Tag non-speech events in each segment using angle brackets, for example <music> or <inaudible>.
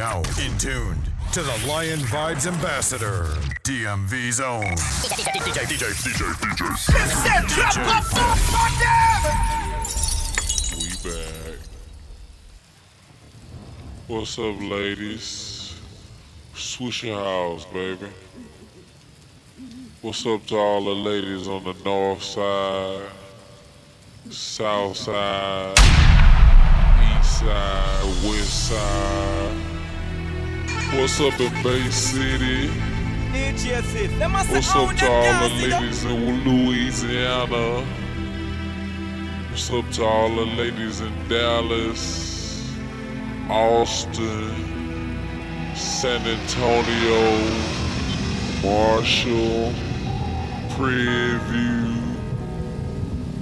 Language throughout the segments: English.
now in tuned to the Lion Vibes Ambassador, DMV Zone. DJ, DJ, DJ, DJ. We back. What's up, ladies? Swishahouse, baby. What's up to all the ladies on the north side, south side, east side, west side? What's up in Bay City? What's up to all the ladies in Louisiana? What's up to all the ladies in Dallas, Austin, San Antonio, Marshall, Preview?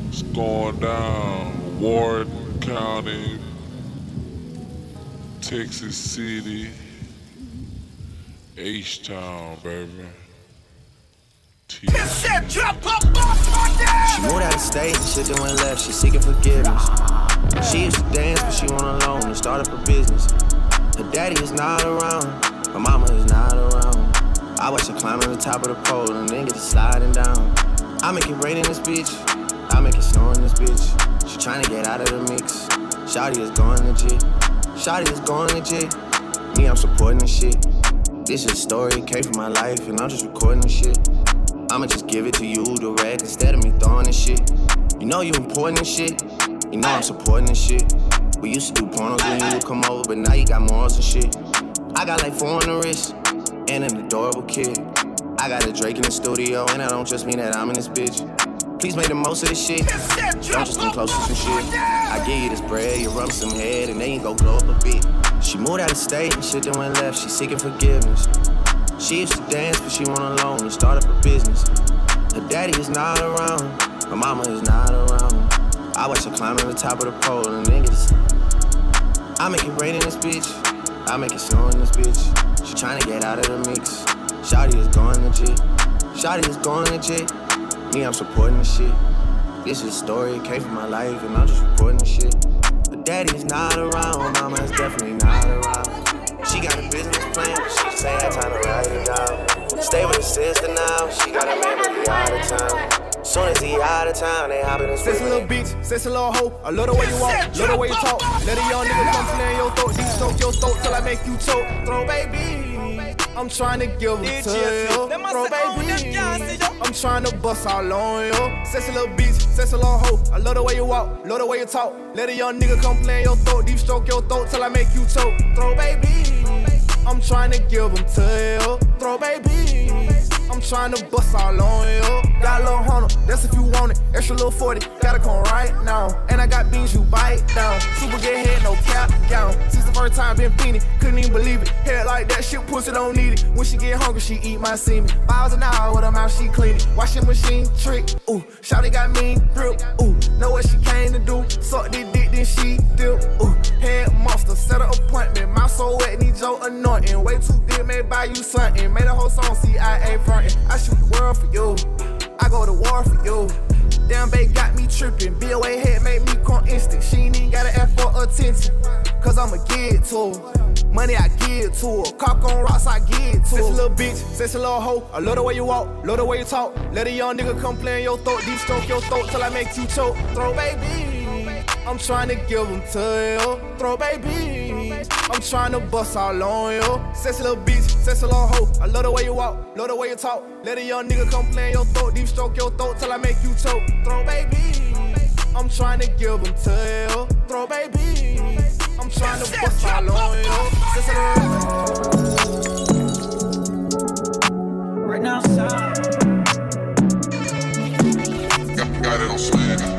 What's going down? Wharton County, Texas City, H Town, baby. She moved out of state, shit that went left, she seeking forgiveness. She used to dance, but she went alone and start up a business. Her daddy is not around, her mama is not around. I watch her climb on the top of the pole and then get to sliding down. I make it rain in this bitch, I make it snow in this bitch. She trying to get out of the mix. Shotty is going legit. Shotty is going legit. Me, I'm supporting this shit. This is a story, came from my life, and I'm just recording this shit. I'ma just give it to you direct instead of me throwing this shit. You know you important and shit. You know I'm supporting this shit. We used to do pornos when you would come over, but now you got morals and shit. I got like four on the wrist and an adorable kid. I got a Drake in the studio, and I don't just mean that I'm in this bitch. Please make the most of this shit. Don't just come close to some shit. I give you this bread, you rub some head, and then you go glow up a bit. She moved out of state and shit then went left. She seeking forgiveness. She used to dance, but she went alone and start up a business. Her daddy is not around, her mama is not around. I watch her climb on the top of the pole and niggas. I make it rain in this bitch, I make it snow in this bitch. She tryna get out of the mix. Shotty is going legit, Shotty is going legit. Me, I'm supporting this shit. This is a story, it came from my life, and I'm just reporting this shit. But daddy is not around, her mama definitely not around. She got a business plan, but she say I time to write it down. Stay with her sister now, she got a man, but he out of town. Soon as he out of town, they hop in the Sexy little bitch, sexy little hoe. I love the way you walk, love the way you talk. Let a young nigga come in your throat, deep stroke your throat till I make you choke. Throw baby, I'm trying to give them to you. Throw baby, I'm trying to bust all on you. Sexy little bitch, sexy little hoe. I love the way you walk, love the way you talk. Let a young nigga come play in your throat, deep stroke your throat till I make you choke. Throw baby, I'm trying to give them to you. Throw baby. I'm trying to bust all on you. Got a little hunter, that's if you want it. Extra little 40, gotta come right now. And I got beans you bite down. Super get head, no cap gown. Since the first time been fiending, couldn't even believe it. Head like that, shit pussy don't need it. When she get hungry, she eat my semen. Miles an hour with her mouth, she clean it. Washing machine trick, ooh. Shawty got mean grip, ooh. Know what she came to do. Suck this dick, then she dip, ooh. Head monster, set an appointment. My soul wet, need your anointing. Way too good, may buy you something. Made a whole song, CIA frontin'. I shoot the world for you. I go to war for you. Damn, babe got me tripping. BOA head made me come instant. She ain't even gotta ask for attention. Cause I'ma give to her. Money I give to her. Cock on rocks, I give to her. Sexy little bitch, sexy little hoe. I love the way you walk, love the way you talk. Let a young nigga come play in your throat, deep stroke your throat till I make you choke. Throw baby. I'm trying to give them to you. Throw baby. I'm trying to bust all on you. Sexy little bitch, sexy little hoe. I love the way you walk, love the way you talk. Let a young nigga come play in your throat, deep stroke your throat till I make you choke. Throw baby. I'm trying to give them to you. Throw baby. I'm trying to bust all on you. Sexy little Right now, son. Got, got it on swag.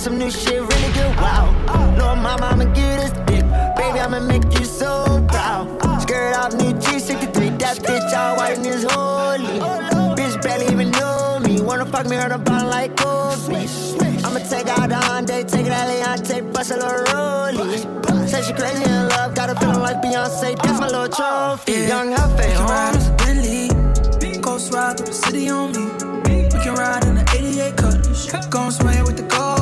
Some new shit, really good. Wow. Lord mama, I'ma give this dick. Baby, I'ma make you so proud. Skirt off new G63. That bitch all white and is holy. Bitch barely even know me. Wanna fuck me, heard a bond like Kobe. I'ma take out the Hyundai, take it out take bust a little rollie. Say she crazy in love, got a feeling like Beyonce. That's my little trophy. Yeah. Young Huffy, We can ride in a Bentley, ghost ride through the city on me. We can ride in the 88 Cutlass, gon' sway with the gold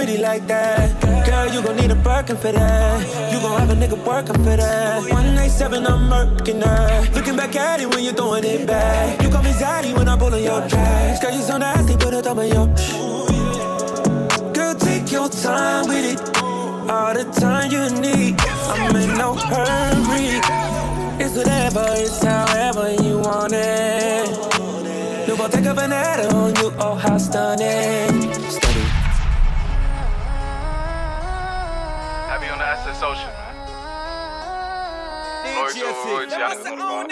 pretty like that. Girl, you gon' need a Birkin for that. You gon' have a nigga working for that. 187, I'm murking that. Looking back at it when you're throwing it back. You call me Zaddy when I'm pulling your tracks. Girl, you so nasty, put a thumb in your. Girl, take your time with it. All the time you need. I'm in no hurry. It's whatever, it's however you want it. You gon' take a banana on you, oh how. Stunning. On the SS Ocean, man. Glory to Roy G, I niggas on the bar.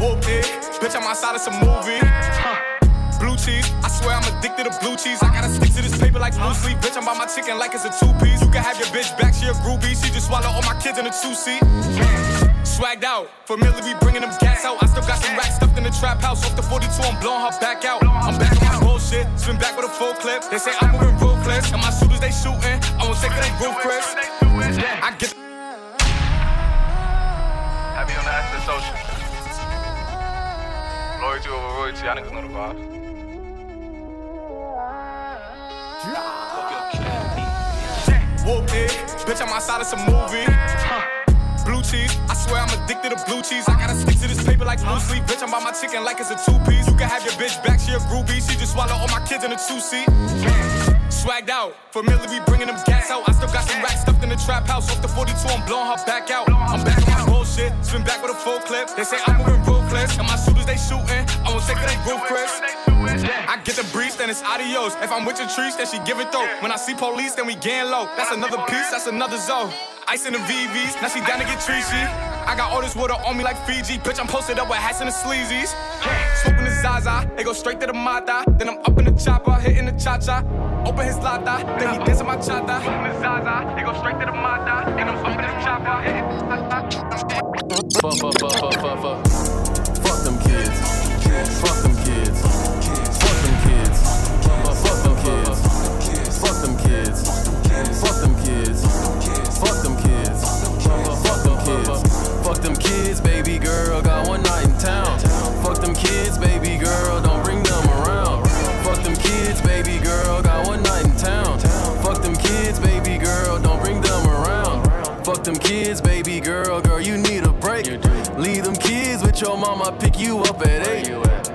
Whoop it, bitch, I'm outside of some movie. Blue cheese, I swear I'm addicted to blue cheese. I gotta stick to this paper like blue sleep. Bitch, I'm by my chicken like it's a two piece. You can have your bitch back, she a groupie. She just swallow all my kids in a two seat. Swagged out, familiar, we bringing them gas out. I still got some racks stuffed in the trap house. Off the 42, I'm blowing her back out. I'm back on my bullshit, spin back with a full clip. They say I'm moving ruthless, and my shooters they shooting. I won't take they roof Chris. I get. Happy on the SS Ocean. Glory to over Roy G, I niggas know the vibes. Whoop it, bitch, I'm outside of some movie. Cheese, I swear I'm addicted to blue cheese. I gotta stick to this paper like blue sleep. Bitch, I'm by my chicken like it's a two piece. You can have your bitch back, she a groupie. She just swallow all my kids in a two seat. Swagged out, familiar, we bringing them gas out. I still got some racks stuffed in the trap house. Off the 42, I'm blowing her back out. I'm back on my bullshit, spin back with a full clip. They say I'm moving ruthless, and my shooters they shooting. I won't take it, they roof Chris. I get the breeze, then it's adios. If I'm with your trees, then she give it though. When I see police, then we gang low. That's another piece, that's another zone. Ice in the VVs, now she down to get treachy. I got all this water on me like Fiji. Bitch, I'm posted up with hats and the sleazies. Smoking the Zaza, they go straight to the Mata. Then I'm up in the chopper, hitting the cha cha. Open his lata, then he dancing my chata. Smoking the Zaza, they go straight to the Mata. Then I'm up in the chopper, hitting the Fuck, fuck, fuck, fuck, fuck, fuck. Fuck them kids. Fuck Fuck them kids. Fuck them kids. Fuck them kids. Fuck them kids. Fuck them kids, baby girl. Got one night in town. Fuck them kids, baby girl. Don't bring them around. Fuck them kids, baby girl. Got one night in town. Fuck them kids, baby girl. Don't bring them around. Fuck them kids, baby girl. Girl, you need a break. Leave them kids with your mama. Pick you up at eight.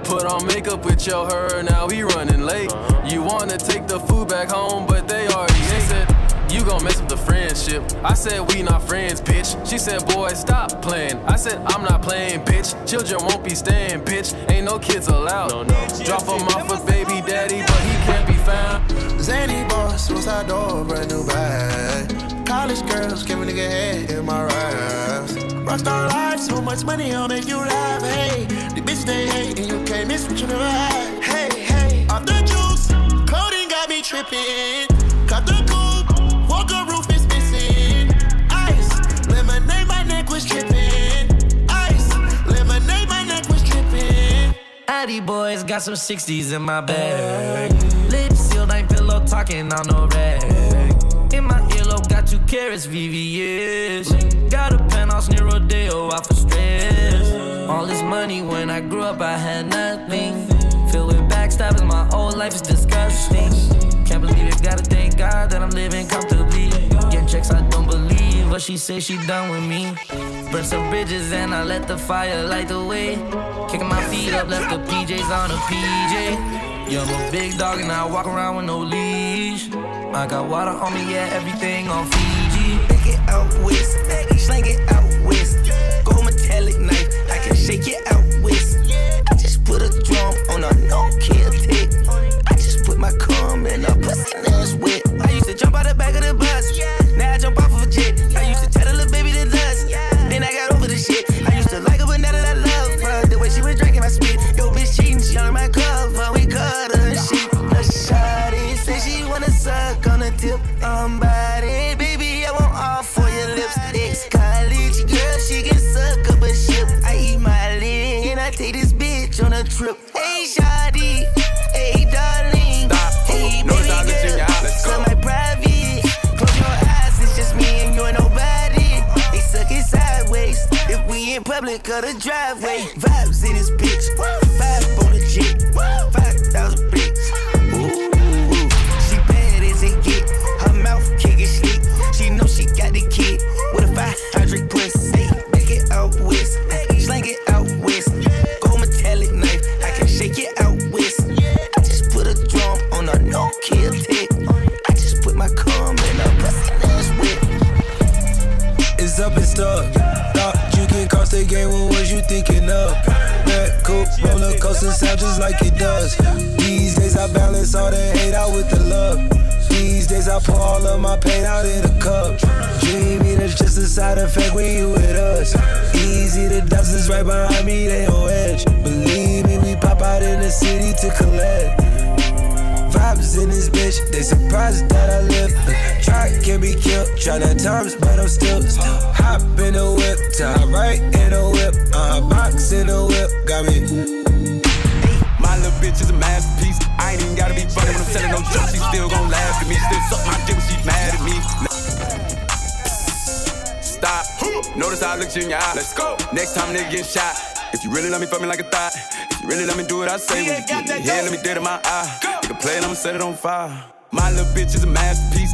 Put on makeup with your her. Now we running late. You wanna take the food back home, but they already ate it. You gon' mess up the friendship. I said we not friends, bitch. She said, boy, stop playing. I said, I'm not playing, bitch. Children won't be staying, bitch. Ain't no kids allowed. Drop him off with baby daddy, but he can't be found. Zany boss, suicide door, brand new bag. College girls, give a nigga head in my raps. Rockstar life, so much money, I'll make you laugh. Hey, the bitch they hate, and you can't miss what you never had. Hey, hey, tripping. Cut the coupe, walker roof is missing. Ice, lemonade, my neck was tripping. Ice, lemonade, my neck was tripping. Addy boys got some 60s in my bag. Lips sealed, ain't pillow talking on no rag. In my earlobe, got two carrots, VVS. Got a penthouse near Rodeo, out oh, for stress. All this money when I grew up, I had nothing. Filled with backstabbing, my whole life is disgusting. Gotta thank God that I'm living comfortably. Getting checks I don't believe but she say she done with me. Burn some bridges and I let the fire light the way. Kicking my feet up, left the PJs on a PJ. Yeah, I'm a big dog and I walk around with no leash. I got water on me, yeah, everything on Fiji. Take it out west, slang it out west. Gold metallic knife, I can shake it out west. I just put a drum on a no kill tick. I just put my a pussy ass wet. I used to jump out the back of the bus, now I jump off of a jet. I used to tell the little baby to dust, then I got over the shit. I used to like but now that I love her, the way she was drinking my spit. Yo, bitch cheating, she on my cover, we cut her shit. The shawty say she wanna suck on the tip, um, body. Baby, I want all for your lips. Ex-college girl, she can suck up a ship. I eat my leg and I take this bitch on a trip. Hey, shawty, public or the driveway, vibes in this bitch. Roller coaster sound just like it does. These days I balance all the hate out with the love. These days I pour all of my pain out in a cup. Dreaming is just a side effect when you with us. Easy, the dust right behind me, they on edge. Believe me, we pop out in the city to collect. Vibes in this bitch, they surprised that I live. Try can be killed, tryna times, but I'm still, still hop in the whip, tie right in the whip, uh, box in the whip, got me. Bitch is a masterpiece. I ain't even gotta be funny when I'm telling no jokes. She still gon' laugh at me. Still suck my dick when she mad at me. Stop. Notice how I looked you in your eye. Let's go. Next time nigga get shot. If you really love me, fuck me like a thought. If you really let me do what I say, when you get me here, let me dead in my eye. Nigga play and I'ma set it on fire. My little bitch is a masterpiece.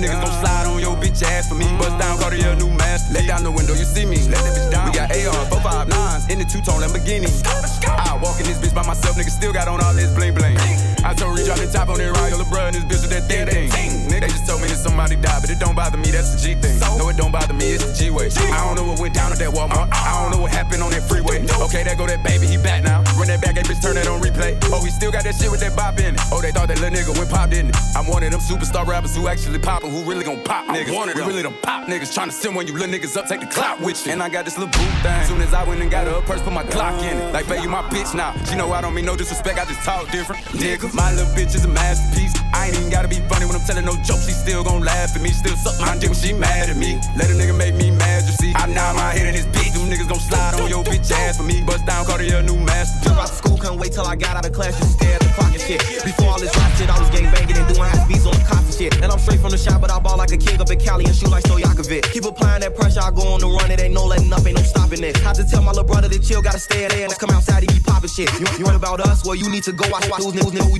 Them niggas gon' slide on your bitch ass for me. Bust down, call your new masterpiece. Let down the window, you see me. Let that bitch down. We got AR, 459s in the two-tone Lamborghini. I walk in this bitch by myself, nigga still got on all this bling bling. I told Reach out the top on that ride, your bruh this bitch with that thing thing. Nigga, they just told me that somebody died, but it don't bother me, that's the G thing. No, it don't bother me, it's the G way. I don't know what went down at that Walmart. I don't know what happened on that freeway. No. Okay, there go that baby, he back now. Run that back, that bitch, turn that on replay. Oh, he still got that shit with that bop in it. Oh, they thought that little nigga went pop, didn't it? I'm one of them superstar rappers who actually poppin', who really gon' pop niggas. We really them pop niggas, tryna send when you little niggas up, take the clout with you. And I got this little boot thing. As soon as I went and got her a purse, put my Glock in it. Like, baby, you my bitch now. She know I don't mean no disrespect, I just talk different. Nigga, my little bitch is a masterpiece. I ain't even gotta be funny when I'm telling no jokes. She still gon' laugh at me, still suck my dick when she mad at me. Let a nigga make me mad, you see. I nod my head in this bitch. Them niggas gon' slide on your bitch ass for me. Bust down, Cartier, new masterpiece. Drop out of school, couldn't wait till I got out of class just stare at the clock and shit. Before all this rap shit, I was gang banging and doing half beats on the cops and shit. And I'm straight from the shop, but I ball like a king up in Cali and shoot like Stojakovic. Keep applying that pressure, I go on the run, it ain't no letting up, ain't no stopping it. Had to tell my little brother to chill, gotta stay there and come outside, he be popping shit. You, you ain't about us? Well, you need to go watch, watch those niggas, niggas,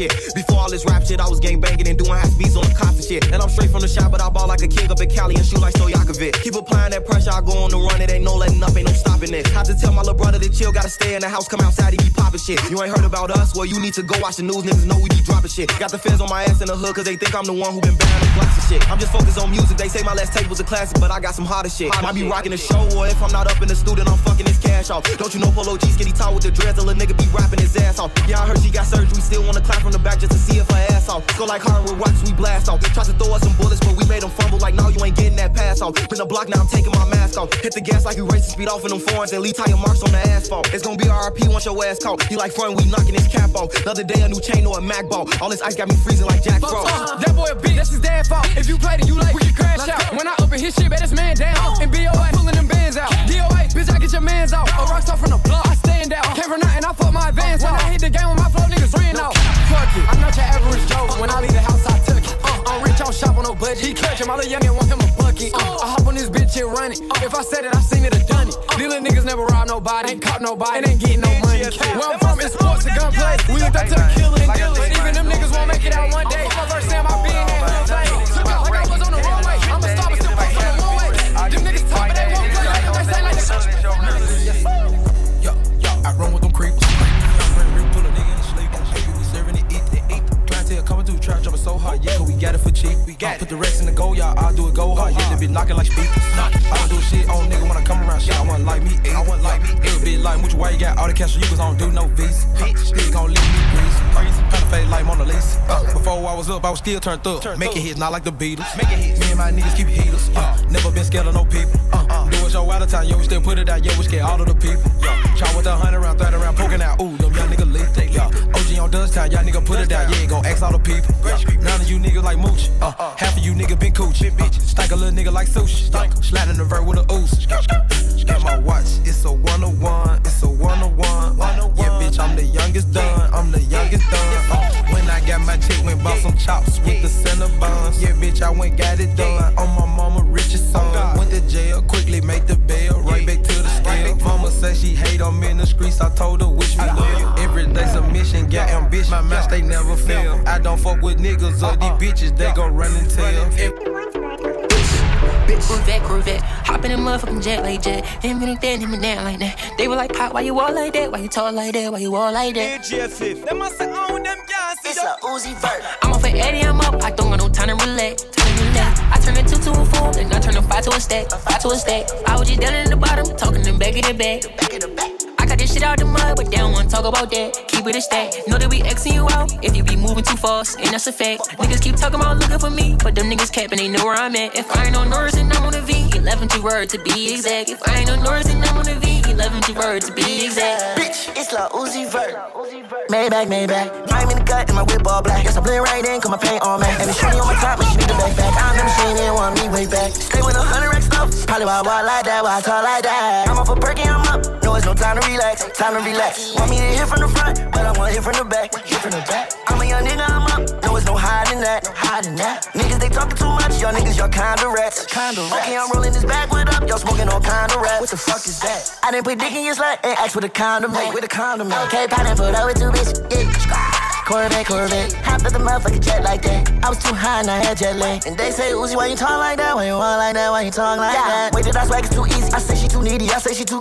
shit. Before all this rap shit, I was gang banging and doing half beats on the cops and shit. And I'm straight from the shop, but I ball like a king up in Cali and shoot like Stojakovic. Keep applying that pressure, I go on the run, it ain't no letting up, ain't no stopping it. Had to tell my little brother to chill, gotta stay in the house, come outside, he be popping shit. You ain't heard about us? Well, you need to go watch the news, niggas know we be dropping shit. Got the feds on my ass in the hood, cause they think I'm the one who been bearing the blocks and shit. I'm just focused on music, they say my last tape was a classic, but I got some hotter shit. Might be rocking the show, or if I'm not up in the studio, I'm fucking this cash off. Don't you know Polo G skinny tall with the dreads, a little nigga be rapping his ass off. Yeah, I heard she got surgery, still wanna clap from the back just to see if her ass off. Go like Hollywood rocks, we blast off. Tried to throw us some bullets, but we made them fumble like, no, you ain't getting that pass off. Been the block, now I'm taking my mask off. Hit the gas like you racing speed off in them foreigns and leave tire marks on the asphalt. It's gonna be RP once your ass caught. He like front, we knocking his cap off. The other day, a new chain or a Mac ball. All this ice got me freezing like Jack Frost. That boy a bitch, that's his dad fault. If you played it, you like, we crash out. When I open his shit, bet this man down. And BOA, pulling them bands out. DOA, bitch, I get your mans out. A rockstar from the block, Stand out. Came from nothing, I fuck my advance When I hit the game with my flow, niggas ran out. Fuck it, I'm not your average Joe. When I leave the house, I tuck it. Uh, I don't shop on no budget. He clutch him, all the youngin' want him a bucket. Uh, I hop on this bitch and run it. If I said it, I seen it, I done it. These little niggas never rob nobody, ain't caught nobody, and ain't getting no money. Where I'm from, it's sports and gunplay. We looked up to the killer and dealer. Even them niggas won't make it out one day. My first time I been here, real thing. Took out like I was on the runway. I'm a star, but still on the one way. Them niggas talk, but they won't play. They say like yo, I run with them creeps. Pull a nigga in sleep. We serving it, eat, eat. Clientele coming through, trap jumping so hard. Yeah, 'cause we got it for cheap. We got I Put the rest in the goal, y'all. I'll do it go hard. Yeah, they be knocking like speakers. I don't do shit on nigga when I come around. Shit, I want like me. Eight. I want like me. It would be like much why you got all the cash, you cause I don't do no visa. Still gon' leave me breeze. Kinda fade like Mona Lisa. Uh, before I was up, I was still turned up. Making hits, not like the Beatles. Making hits. Me and my niggas keep heaters. Uh, never been scared of no people. Uh, do it show out of time, yo, we still put it out, yeah, we scared all of the people. Yeah, try with a hundred round, thirty round, poking out. Ooh, them young niggas lethal. Yeah, OG on dust Town, y'all nigga put it down, yeah, gon' ask all the people. Yeah, none of you niggas like mooch. Uh, half of you niggas been cooch. Uh, stank a little nigga like sushi. Uh, sliding the vert with a ooze. Got my watch, it's a one on one, it's a one on one. Yeah, bitch, I'm the youngest done, I'm the youngest done. When I got my chick, went bought some chops with the Cinnabons. Yeah, bitch, I went got it done. On my mama richest son. Went to jail, quickly make the bail, right back to the scale. Mama said she hate on me in the streets, I told her wish me luck. Every day submission, got ambition, my match they never fail. I don't fuck with niggas or these bitches, they gon' run and tell. Corvette, Corvette. Hop in a motherfucking jet like jet. Hit me like that, hit me down like that. They were like, Pop, why you all like that? Why you talk like that? Why you all like that? Them must have owned them gas. It's a Uzi vert. I'm off at Eddie, I'm up. I don't got no time to relax. Time to relax. I turn a two to a four, then I turn a five to a stack. Five to a stack. I was just down in the bottom, talking them back in the back. Back in the back. Shit out the mud, but they don't wanna talk about that. Keep it a stack. Know that we Xing you out if you be moving too fast, and that's a fact. Niggas keep talking about looking for me, but them niggas capping, they know where I'm at. If I ain't on Norris, then I'm on the V. 11 to word to be exact. If I ain't on Norris, then I'm on the V. 11 to word to be exact. Bitch, it's La Uzi vert. Maybach, Maybach. I'm in the cut and my whip all black. Guess I blend right in, cause my paint on man. And the shorty on my top, but she need the backpack. I remember she didn't want me way back. Stay with a hundred racks up. Probably why I walk like that, why I talk like that. I'm off a perky, I'm up. No, it's no time to relax. Time to relax. Want me to hit from the front, but I wanna hit from the back. Hit from the back. I'm a young nigga, I'm up. No, it's no hiding that. No hiding that. Niggas, they talking too much. Y'all niggas, y'all kinda rats. Kinda rats. Okay, I'm rolling this backwood up. Y'all smoking all kinda rats. What the fuck is that? I didn't put dick in your slut and ask with a condom. Hey, with a condom. Okay, pattern put over two bitch. Yeah. Corvette, Corvette. Hop at the motherfucking jet like that. I was too high and I had jet lag. And they say, Uzi, why you talk like that? Why you walk like that? Why you talk like that? Wait, did I swag is too easy? I say she too needy. I say she too.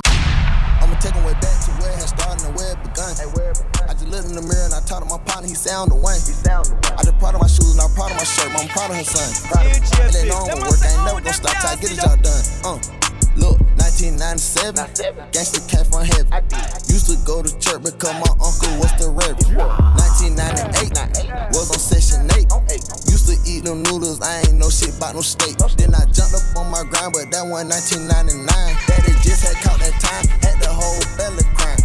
Started and where it begun. I just looked in the mirror and I talked to my partner, he sound the one. I just proud of my shoes and I'm proud of my shirt, but I'm proud of her son. And they know I'm work, I ain't never gonna stop till I get the job done. Uh. Look, 1997, gangsta cat from heaven. Used to go to church because my uncle was the reverend. 1998, was on session 8. Used to eat them noodles, I ain't know shit about no steak. Then I jumped up on my grind, but that one 1999. Daddy just had caught that time, had the whole belly crying.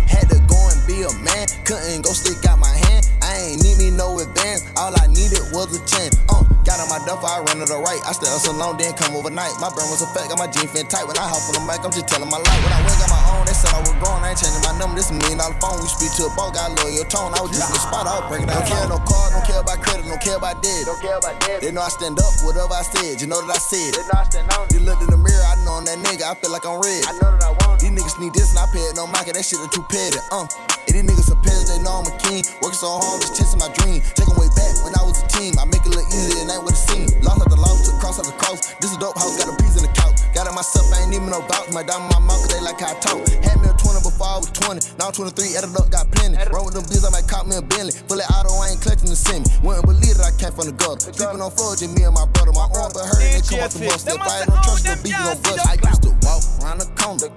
Be a man, couldn't go stick out my hand. I ain't need me no advance, all I needed was a chance. Uh, got on my duffel, I run to the right. I stay up so long, then come overnight. My brain was a fat, got my jeans fit tight. When I hop on the mic, I'm just telling my life. When I went, got my own, they said I was growing. I ain't changing my number, this a million dollar phone. We speak to a ball, got loyal tone. I was just in the spot, I was breaking down. Don't care no car, don't care about credit, don't care about debt. Don't care about debt. They know I stand up, whatever I said, you know that I said. They know I stand on. They looked in the mirror, I know I'm that nigga, I feel like I'm red. I know that I want. Niggas need this and I pay it no market, that shit are too petty. Uh, and these niggas are peasants, they know I'm a king. Working so hard, just chasing my dream. Take 'em way back when I was a team. I make it look easy, and ain't what it seemed. Lost after lost, took cross after cross. This is dope house, got a piece in the couch. Got it myself, I ain't even no vouch. My diamond, my mouth, cause they like how I talk. Had me a 20 before I was 20. Now I'm 23, added up, got plenty. Run with them bills, I might cop me a Bentley. Fully auto, I ain't clutching the semi. Wouldn't believe that I came from the gutter. Sleeping on floor, just me and my brother. My arm but hurt, they come off the bus. If I ain't no trust, no beef, no bust. I used to walk around the corner,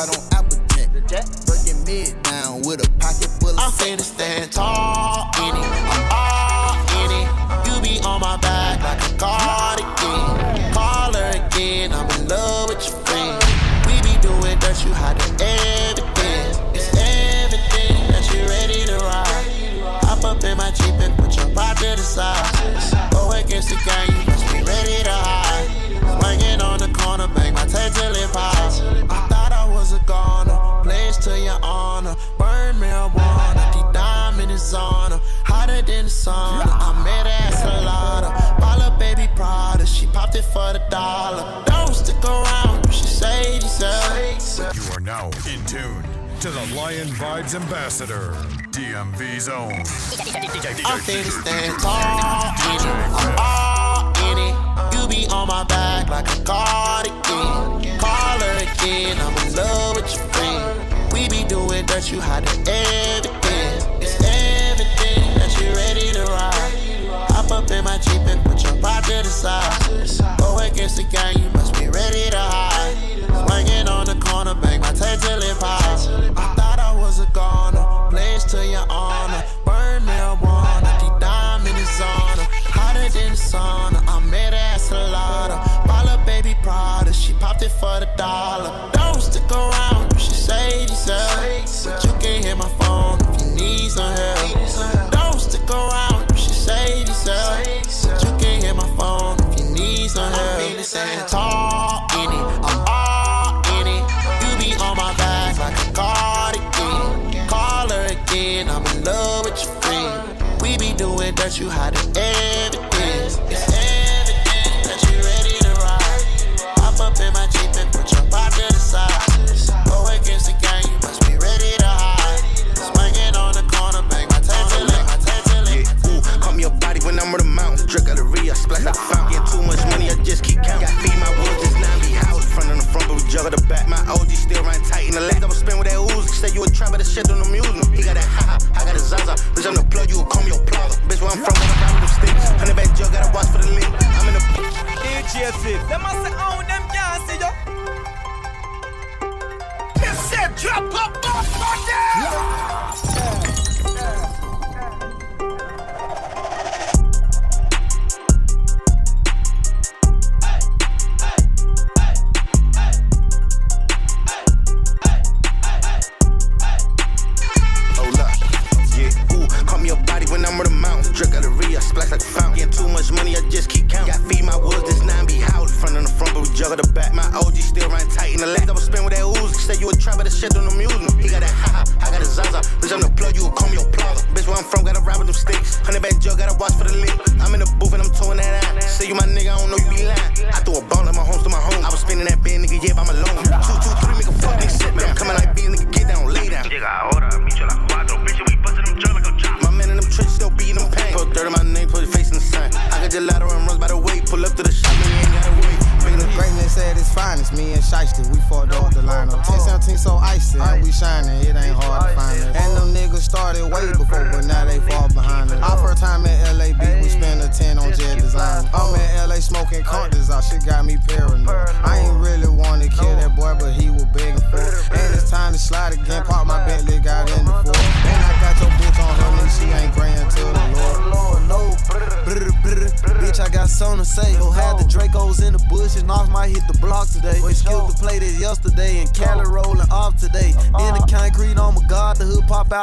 right on Applejack. Breaking mid down with a pocket full of I'm finna stand tall the Lion Vibes Ambassador, DMV Zone. I'm finna stand tall in it. I'm all in it. You be on my back like a cardigan. Call her again. I'm in love with your friend. We be doing dirt, you hide evidence. It's everything that you ready to ride. Hop up in my Jeep and put your pride to the side. Go against the gang, you must be ready to hide. Swinging on the corner, bang my tail till it pops. I thought I was a goner, place to your honor. Burn marijuana, deep diamond is on her. Hotter than the sauna, I met her at Salada. Bala baby Prada, she popped it for the dollar. Don't stick around, you should save yourself. But you can hit my phone if you need some help. You hide the evidence. Run tight in the leg. I'ma spin with that ooze. Say you a trap, but the shit don't amuse me. He got that ha ha, I got a Zaza. Bitch, I'm the plug, you will call me your plug. Bitch, where I'm from, when I'm with them sticks. Hundred bag jug, gotta watch for the link. I'm in the. Flip. Them a say, oh, them can't see you. Them say, drop up, up, Hold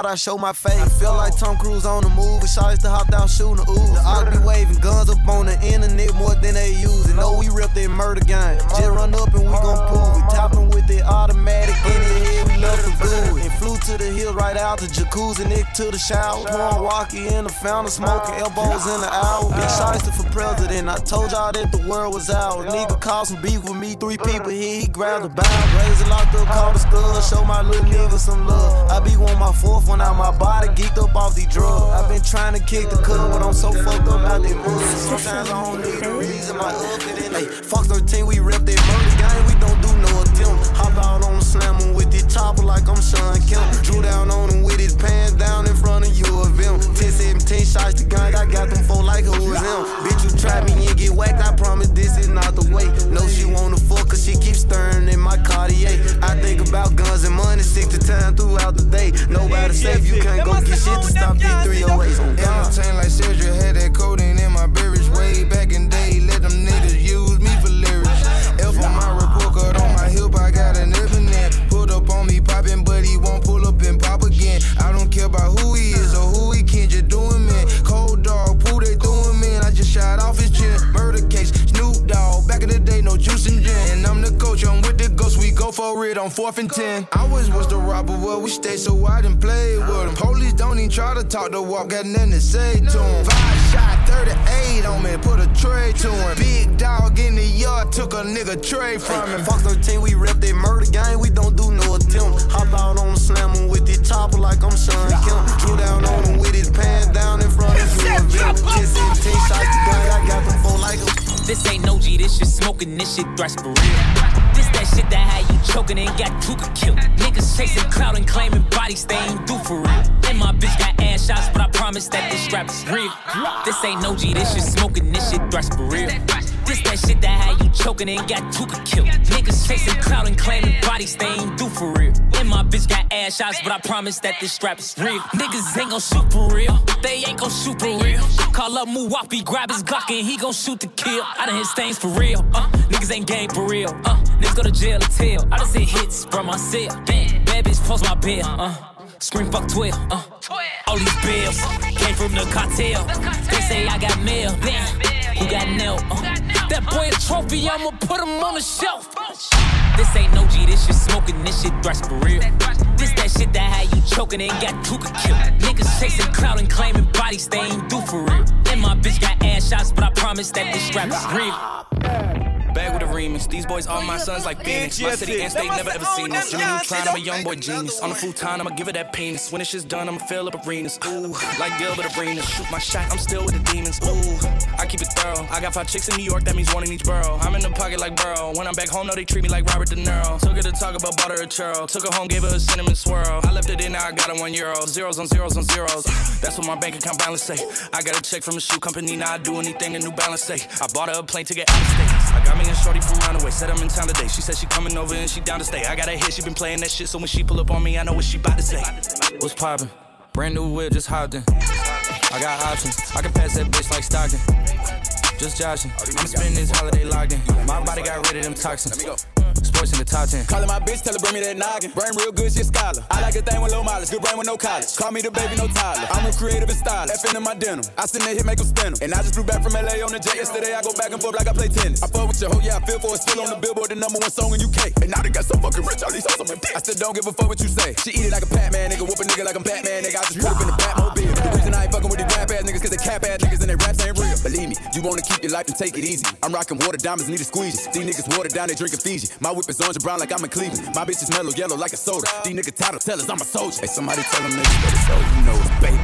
I show my face. I feel like Tom Cruise on the move, and shots to hop down shooting the ooze. The be waving guns up on the internet more than they use it. Know we rip that murder gang. Just run up out the jacuzzi, Nick to the shower. Pouring walkie in the fountain, smoking elbows in the hour. Big shots for president. I told y'all that the world was out. Nigga caused some beef with me. Three people here, he grabbed a bow. Razor locked up, called a stud. Show my little nigga some love. I be on my fourth one out my body, geeked up off these drugs. i been trying to kick the cut, but I'm so fucked up out that mud. Sometimes I don't need a reason. My hook it in. Hey, fuck 13, we rep that murder gang. We don't do no attempt. Hop out the slammer with the chopper like I'm Shawn Kemp. Drew down on him with his pants down in front of you of him. 10, 17 shots to gang. I got them four like who was him. Bitch, you try me and get whacked. I promise this is not the way. No, she wanna fuck cause she keeps stirring in my Cartier. I think about guns and money six to time throughout the day. Nobody safe, you can't go get shit to stop these 308s on Entertain like Cedric had that codeine in my beverage way back in day. Let them niggas use I don't care about who he is or who he can't just man. Cold and gin. And I'm the coach, I'm with the ghost. We go for it on on fourth and ten. I was was the robber, well, we stay so I didn't play with them. Police don't even try to talk to walk, got nothing to say to him. Five shot, 38 on me, put a tray to him. Big dog in the yard, took a nigga tray from him. Fuck 13, we rep that murder gang, we don't do no attempt. Hop out on the slam him with the chopper like I'm Shawn Kemp. Drew down on him with his pants down in front of Louisville. 10 17 shots to gang, I got them four like a This ain't no G, this shit smoking, this shit thrash for real. This that shit that had you choking and got Tooka killed. Niggas chasing clout and claiming bodies they ain't do for real. And my bitch got ass shots, but I promise that this strap is real. This ain't no G, this shit smoking, this shit thrash for real. This that shit that had you choking and got Tooka killed. Niggas chasing clout and claiming bodies they ain't do for real. And my bitch got ass shots, but I promise that this strap is real. Niggas ain't gon' shoot for real. They ain't gon' shoot for real. Call up Muwapi, grab his Glock and he gon' shoot to kill. I done hit stains for real. Uh, niggas ain't game for real. Uh, niggas go to jail or tell. I done hit hits from my cell. Damn, bad bitch post my bill. Uh, scream fuck 12. Uh, all these bills came from the cartel. They say I got mail. Who got nailed? Uh, that boy a trophy, I'ma put him on the shelf. This ain't no G, this shit smoking, this shit thrash for real. This that shit that had you choking and got Tooka killed. Niggas chasing clout and claiming bodies they ain't do for real. And my bitch got ass shots, but I promise that this strap is real. Bag with the remix. These boys are my sons like Phoenix. My city and state never ever seen this. Jimmy Neutron, I'm a young boy genius. On the full time, I'ma give it that penis. When this shit's done, I'ma fill up arenas. Ooh, like Gilbert Arenas. Shoot my shot, I'm still with the demons. Ooh, I keep it thorough. I got five chicks in New York, that means one in each borough. I'm in the pocket like Burrow. When I'm back home, no, they treat me like Robert De Niro. Took her to talk about butter or churro. Took her home, gave her a cinnamon swirl. I left it in, now I got it one euro. Zeros on zeros on zeros. That's what my bank account balance say. I got a check from a shoe company, now I do anything the New Balance say. I bought her a plane to get out of state. I got me a shorty from Runaway, said I'm in town today. She said she coming over and she down to stay. I got a hit, she been playing that shit, so when she pull up on me, I know what she about to say. What's poppin'? Brand new whip, just hopped in. I got options, I can pass that bitch like Stockton. Just joshing, I'm spending this holiday locked in. My body got rid of them toxins. Sports in the top 10. Callin' my bitch, tell her bring me that noggin. Brain real good, she a scholar. I like a thing with low mileage, good brain with no college. Call me the baby, no Tyler. I'm a creative and stylist. F in my denim. I send that hit, make them spin. And I just flew back from LA on the jet yesterday. I go back and forth like I play tennis. I fuck with your hoe, yeah, I feel for it. Still on the billboard, the number one song in UK. And now they got so fucking rich, all these hoes on my dick. I still don't give a fuck what you say. She eat it like a Pac-Man, nigga. Whoop a nigga like I'm Batman, nigga. I just put in the Batmobile. The reason I ain't fucking with these rap ass niggas, cause they cap ass niggas and they raps ain't real. Believe me, you wanna keep your life and take it easy. I'm rocking water diamonds, need a squeeze. These niggas water down, they drinking Fiji. My whip is orange and brown like I'm in Cleveland. My bitch is mellow yellow like a soda. These niggas title tellers, I'm a soldier. Hey, somebody tell them niggas better so you know it's baby.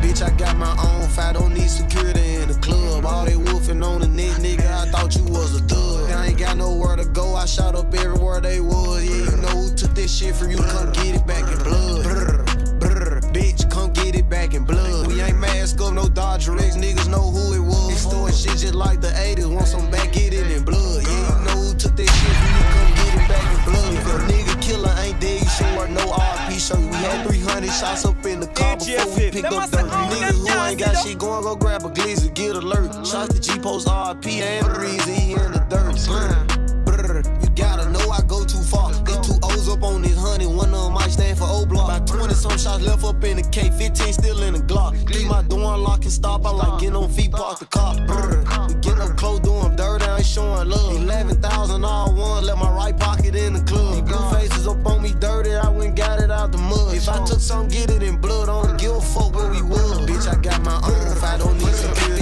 Bitch, I got my own fight, don't need security in the club. All they wolfing on the net, nigga, I thought you was a thug. I ain't got nowhere to go, I shot up everywhere they was. Yeah, you know who took this shit from you, come get it back in blood. Brr, brr, bitch, come get it back in blood. We ain't mask up, no Dodger X, niggas know who it was. They storing shit just like the 80s, want some back, get it in blood. Yeah, you know who took that shit we you, come get it back in blood. If a nigga killer ain't dead, you should wear no RP shirt. We had 300 shots up in the car before we picked up dirt. Niggas who ain't got shit going, go grab a glizzy, get alert. Shots to G-Post RP and the reason he in the dirt. Brr, brr, you gotta know I go too far. There's two O's up on this honey, one of them might stand for O block. About 20 some shots left up in the K, 15 still in the Glock. Leave my door unlocked and stop, I like getting on feet, park the car. We mm. get up close, doing dirt, I ain't showing love. 11,000 all one, left my right pocket in the club. Blue faces up on me dirty, I went got it out the mud. If I took some, get it in blood, I don't give a fuck where we was. Bitch, I got my own if I don't need security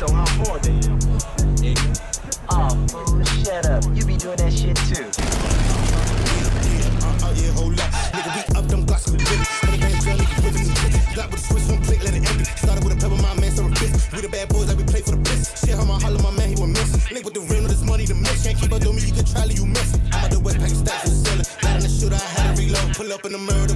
Show how far they Oh, fool, shut up. You be doing that shit too. Uh, uh, yeah, hold up. Nigga, we up them glocks with Billy. Hundred bands, girl, nigga, whipping and tripping. Got with a switch, one click, let it empty. Started with a pepper, my man, so a bitch. We the bad boys, like we play for the bliss. Shit, how my holler, my man, he was missing. Link with the rim of this money, the mix. Can't keep up on me, you can try, leave you missing. I'm at the West Pack stacks in the ceiling. Got in the shooter, I had to reload. Pull up in the mirror,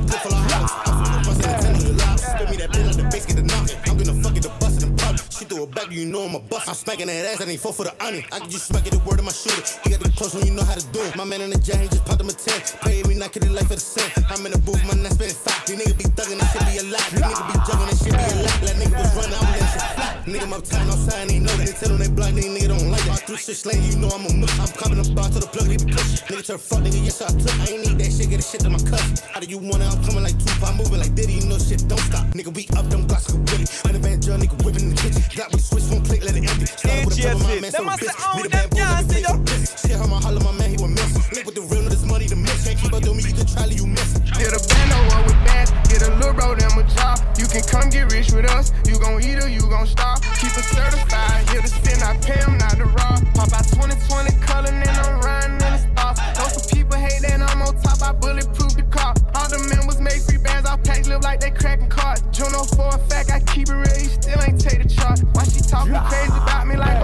you know I'm a bust. I'm smacking that ass, I ain't full for the onion. I can just smack it, the word of my shooter. You got to get close when you know how to do it. My man in the jail, he just popped him a 10. Pay me, not get it life for the cent. I'm in the booth, my not spending five. These niggas be thugging, that shit be a lot. These niggas be jugging, that shit be a lot. That nigga was running, I'm letting shit fly. Nigga, my time outside, ain't know that. They tell them they blind, nigga, nigga don't like that. Through shit slang, you know I'm a mush. I'm coming up bar to the plug, leave the push. Nigga, tell fuck, nigga, yes, I took. I ain't need that shit, get the shit to my cousin. How do you want it? I'm coming like Tupac, moving like Diddy, you know shit don't stop. Nigga, we up, them blocks go Willie. Hundred band drill, nigga, whipping the kitchen. Got me switch from click, let it empty. Started with a couple, my man, so bitch. Need oh, a bad boy, let me the piss. Shit, my holler, my man, he was missing. Link with the real, this money, the mix. Can't keep up with me, you can try, you missing. Get a bando up with bands, get a little bro, them a job. You can come get rich with us. You gon' eat or you gon' starve. Keep it certified, here to spin, I pay them, not to rob. Pop out 2020 color, and I'm riding in the stars. Know some people hate that I'm on top, I bulletproof packs live like they cracking cards. Juno for a fact, I keep it real, he still ain't take the charge. Why she talking crazy about me like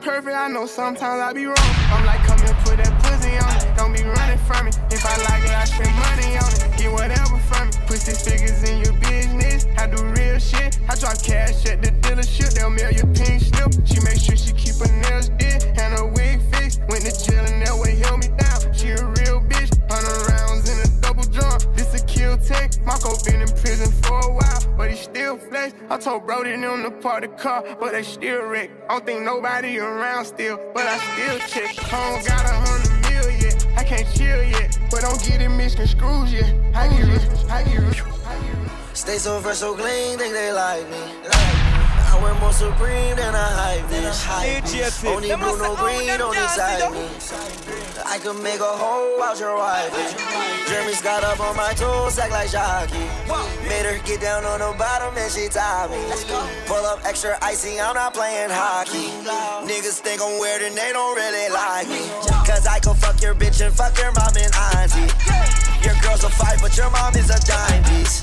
perfect, I know sometimes I be wrong. I'm like, come here, put that pussy on it, don't be running from me. If I like it, I spend money on it, get whatever from me. Put six figures in your business, I do real shit. I drop cash at the dealership, they'll mail your pink slip. She make sure she keep her nails did and her wig fixed. Went to jail and that way held me down. She a real bitch, hundred rounds in a double drum. This a kill tech. Marco been in prison for a while, I told Brody them to park the car, but they still wreck. I don't think nobody around still, but I still check. I don't got a hundred million, I can't chill yet, but don't get it misconstrued yet. I get rich, I get rich. Stay so fresh, so clean, think they like me. I wear more supreme than a hype bitch. Only blue, no green, don't excite me. I could make a hole out your wife. Jeremy Scott up on my toes, act like jockey. Made her get down on the bottom and she tied me. Pull up extra icy, I'm not playing hockey. Niggas think I'm weird and they don't really like me. Cause I can fuck your bitch and fuck your mom and auntie. Your girl's a fight, but your mom is a dime piece.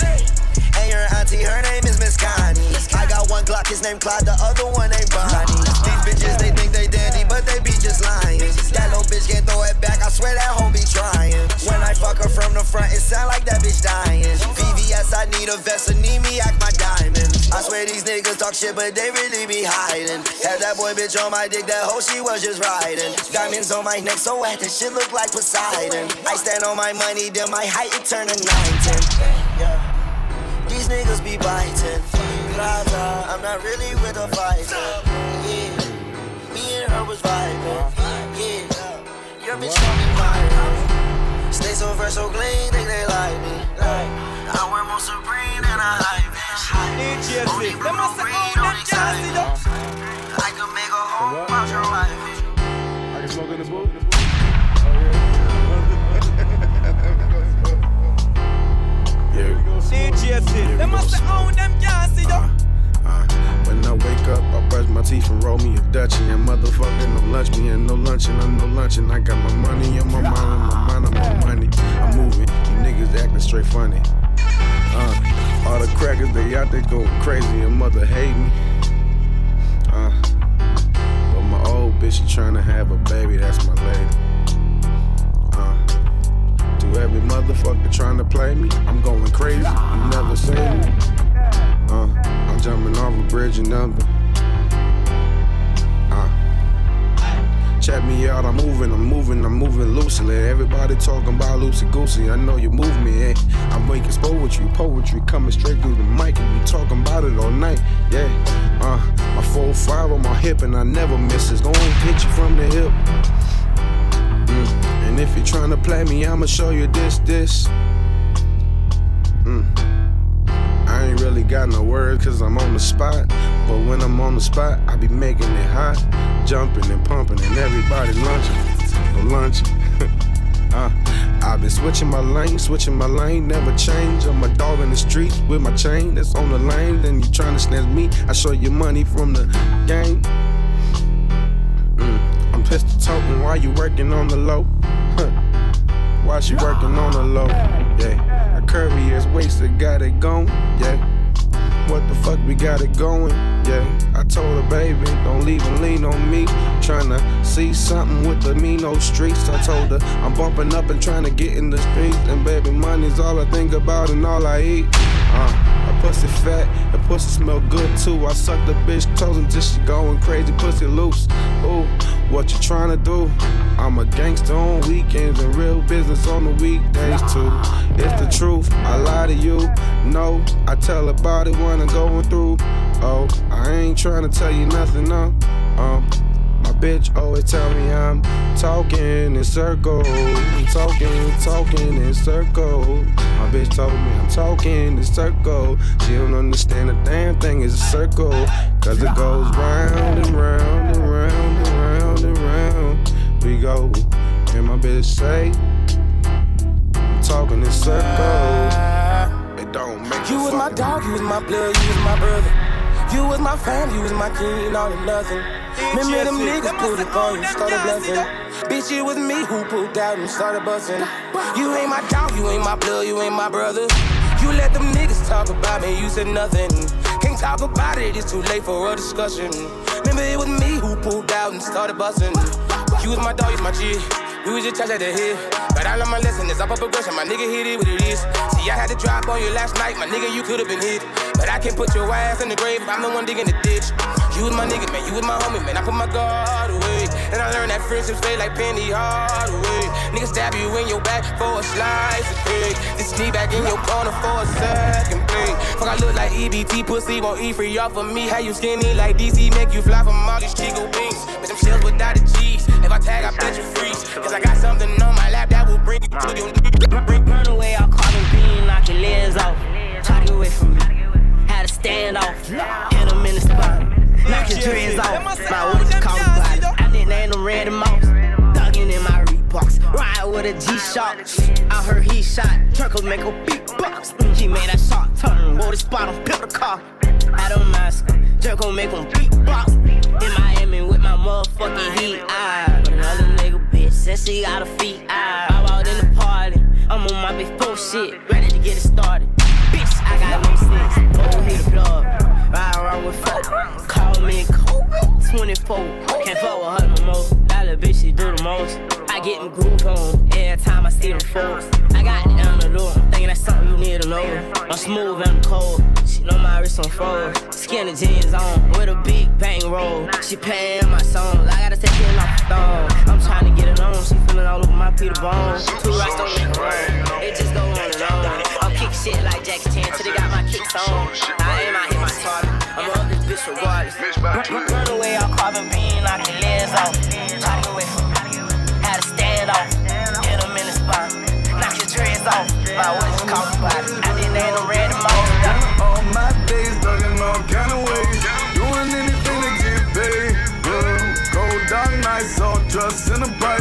And your auntie, her name is Miss Connie. I got one Glock, his name Clyde, the other one ain't Bonnie. These bitches, they think they dandy, but they be just lying. That little bitch can't throw it back, I swear that hoe be trying. When I fuck her from the front, it sound like that bitch dying. VVS, I need a vest, need me act my diamond. I swear these niggas talk shit, but they really be hiding. Had that boy bitch on my dick, that hoe she was just riding. Diamonds on my neck, so wet, that shit look like Poseidon. I stand on my money, then my height, it turn to 9 Yeah. These niggas be biting. Plaza, I'm not really with a fighter. Yeah, me and her was vibing. Yeah, your bitch call me mine. Stay so fresh, so clean, think they like me. Like, I wear more supreme than a hype bitch. Only blue, no green, don't. I can make a hole out your wife. I can smoke in the booth. No luncheon. I got my money on my mind, my mind, on money. I'm moving, you niggas acting straight funny. Uh, all the crackers, they out there going crazy, and mother hate me. Uh, but my old bitch trying to have a baby, that's my lady. Uh, to every motherfucker trying to play me, I'm going crazy. You never say me. Uh, I'm jumping off a bridge and nothing. Check me out, I'm moving, I'm moving, I'm moving loosely. Everybody talking about loosey goosey. I know you move me, eh? I'm making poetry, poetry coming straight through the mic, and we talking about it all night. Yeah, uh, my 4-5 on my hip, and I never miss it. Gonna hit you from the hip. Mm. And if you're trying to play me, I'ma show you this, this. Mm. I ain't really got no words cause I'm on the spot. But when I'm on the spot, I be making it hot. Jumping and pumping and everybody lunching. No lunching. <laughs> uh, I've been switching my lane, switching my lane, never change. I'm a dog in the streets with my chain that's on the lane. Then you trying to snatch me, I show you money from the game. Mm, I'm pistol talking while you working on the low. While she working on the low, yeah. Her curvy ass waist, that got it gone, yeah. What the fuck we got it going? Yeah, I told her, baby, don't leave and lean on me. Tryna see something with the mean Mino streets. I told her, I'm bumping up and trying to get in the streets. And baby, money's all I think about and all I eat. Uh. Pussy fat, the pussy smell good too. I suck the bitch toes until she going crazy, pussy loose. Ooh, what you trying to do? I'm a gangster on weekends and real business on the weekdays too. It's the truth, I lie to you. No, I tell about it when I'm going through. Oh, I ain't trying to tell you nothing, no. My bitch always tell me I'm talking in circles. I'm talking, talking in circles. My bitch told me I'm talking in circles. She don't understand a damn thing is a circle. Cause it goes round and round and round and round and round. We go, and my bitch say, I'm talking in circles. It don't make You was my dog, you was my blood, you was my brother. You was my family, you was my king, all or nothing. Remember them niggas pulled up on you, started bluffing. Bitch, it was me who pulled out and started busting. You ain't my dog, you ain't my blood, you ain't my brother. You let them niggas talk about me, you said nothing. Can't talk about it, it's too late for a discussion. Remember it was me who pulled out and started busting. You was my dog, you was my G. We was just trash at the. But I learned my lesson, it's up up progression. My nigga hit it what it is. See, I had to drop on you last night, my nigga, you could've been hit. But I can't put your ass in the grave I'm the one digging the ditch. You was my nigga, man, you was my homie, man. I put my guard away. And I learned that friendships fade like Penny Hardaway. Nigga stab you in your back for a slice of. Just sneak back in your corner for a second plate. Fuck, I look like EBT pussy, won't eat free off of me. How you skinny like DC, make you fly from all these Chico beans. But them shells without the cheese. If I tag, I bet you freeze. Cause I got something on my lap that will bring you to your Bring burn away, I'll carbon beam, knock your legs off. Try to get away from me. Had to stand off. Hit him in the spine. Knock your dreads off. My what you call about it. I didn't name them red mouse. Thuggin' in my Reeboks. Ride with a G-Shock. I heard he shot. Turkle make a beatbox. He made that shot turn. Wore the spot on, built a car. I don't mask. Jerk gon' make him beatbox. In Miami with my motherfucking heat. I another nigga bitch she got a feet. I out in the party. I'm on my big four shit, ready to get it started. Bitch, I got no sense. Oh, need a plug. Ride around with folk. Call me Kobe 24. Can't fuck with her no more. Little bitch, she do the most. I get in groove on every time I see them folks. I got the door. Thinking that's something you need to know. I'm smooth and I'm cold. She know my wrist on froze. Skinny jeans on with a big bang roll. She paying my songs. I gotta take it off the thong. I'm trying to get it on. She feeling all over my Peter Bones. Two rocks don't make a. It just go on and on. I'm kick shit like Jackie Chan till they got my kicks on. I I hit my this regardless. Run, away, I'll carbon beam, knock your legs off. Try to get away from. Had to stand off. Hit him in the spine. Knock your dreads off. My what you call it. I didn't them red mouse. All my days dug in all kind of ways. Doing anything to get paid. Dark nights, all trust in the.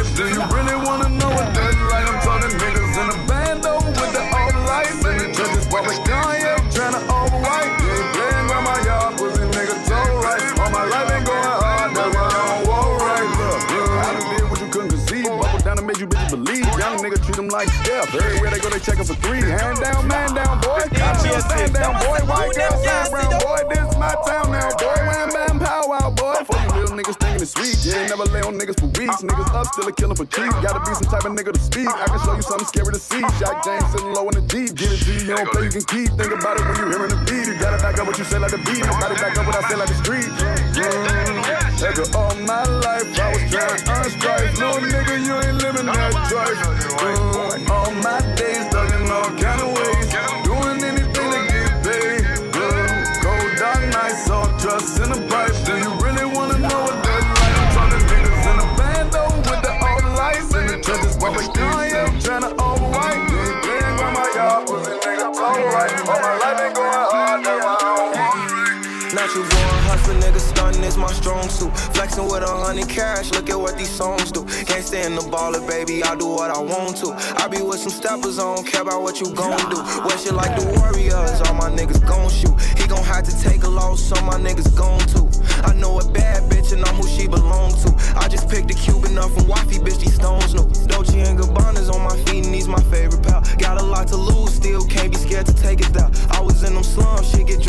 Everywhere they go, they checking for three. Hand down, man down, boy. Me a stand down, boy. White girl, side brown, boy. This my town now, boy. Wham, bam, pow wow, boy. For you little niggas thinking it's sweet. Yeah, they never lay on niggas for weeks. Niggas up, still a killer for cheap. Gotta be some type of nigga to speak. I can show you something scary to see. Jack James sitting low in the deep. Get it to you, you don't play, you can keep. Think about it when you hearing the beat. You gotta back up what you say like the beat. Nobody back up what I say like the street. Mm. After all my life, I was trying to earn stripes. No nigga, you ain't living that life. Mm. All my days dug in all kind of ways. Doing anything to get paid. Cold dark nights, all trust in the pipe. Do you really wanna know what that's like? I'm talking niggas in a bando with the old lights in the trenches. We doing? Yeah, trying to overwrite. Playing by my yard, pussy nigga, alright. All my life Natural born hustler, nigga, stunting is my strong suit. Flexing with a hundred cash, look at what these songs do. Can't stand the baller, baby, I do what I want to. I be with some steppers, I don't care about what you gon' do. Wear shit like the Warriors, all my niggas gon' shoot. He gon' have to take a loss, so my niggas gon' too. I know a bad bitch and I'm who she belong to. I just picked a Cuban up from Wifey, bitch, these stones new. Dolce and Gabbana's on my feet and he's my favorite pal. Got a lot to lose, still can't be scared to take it down. I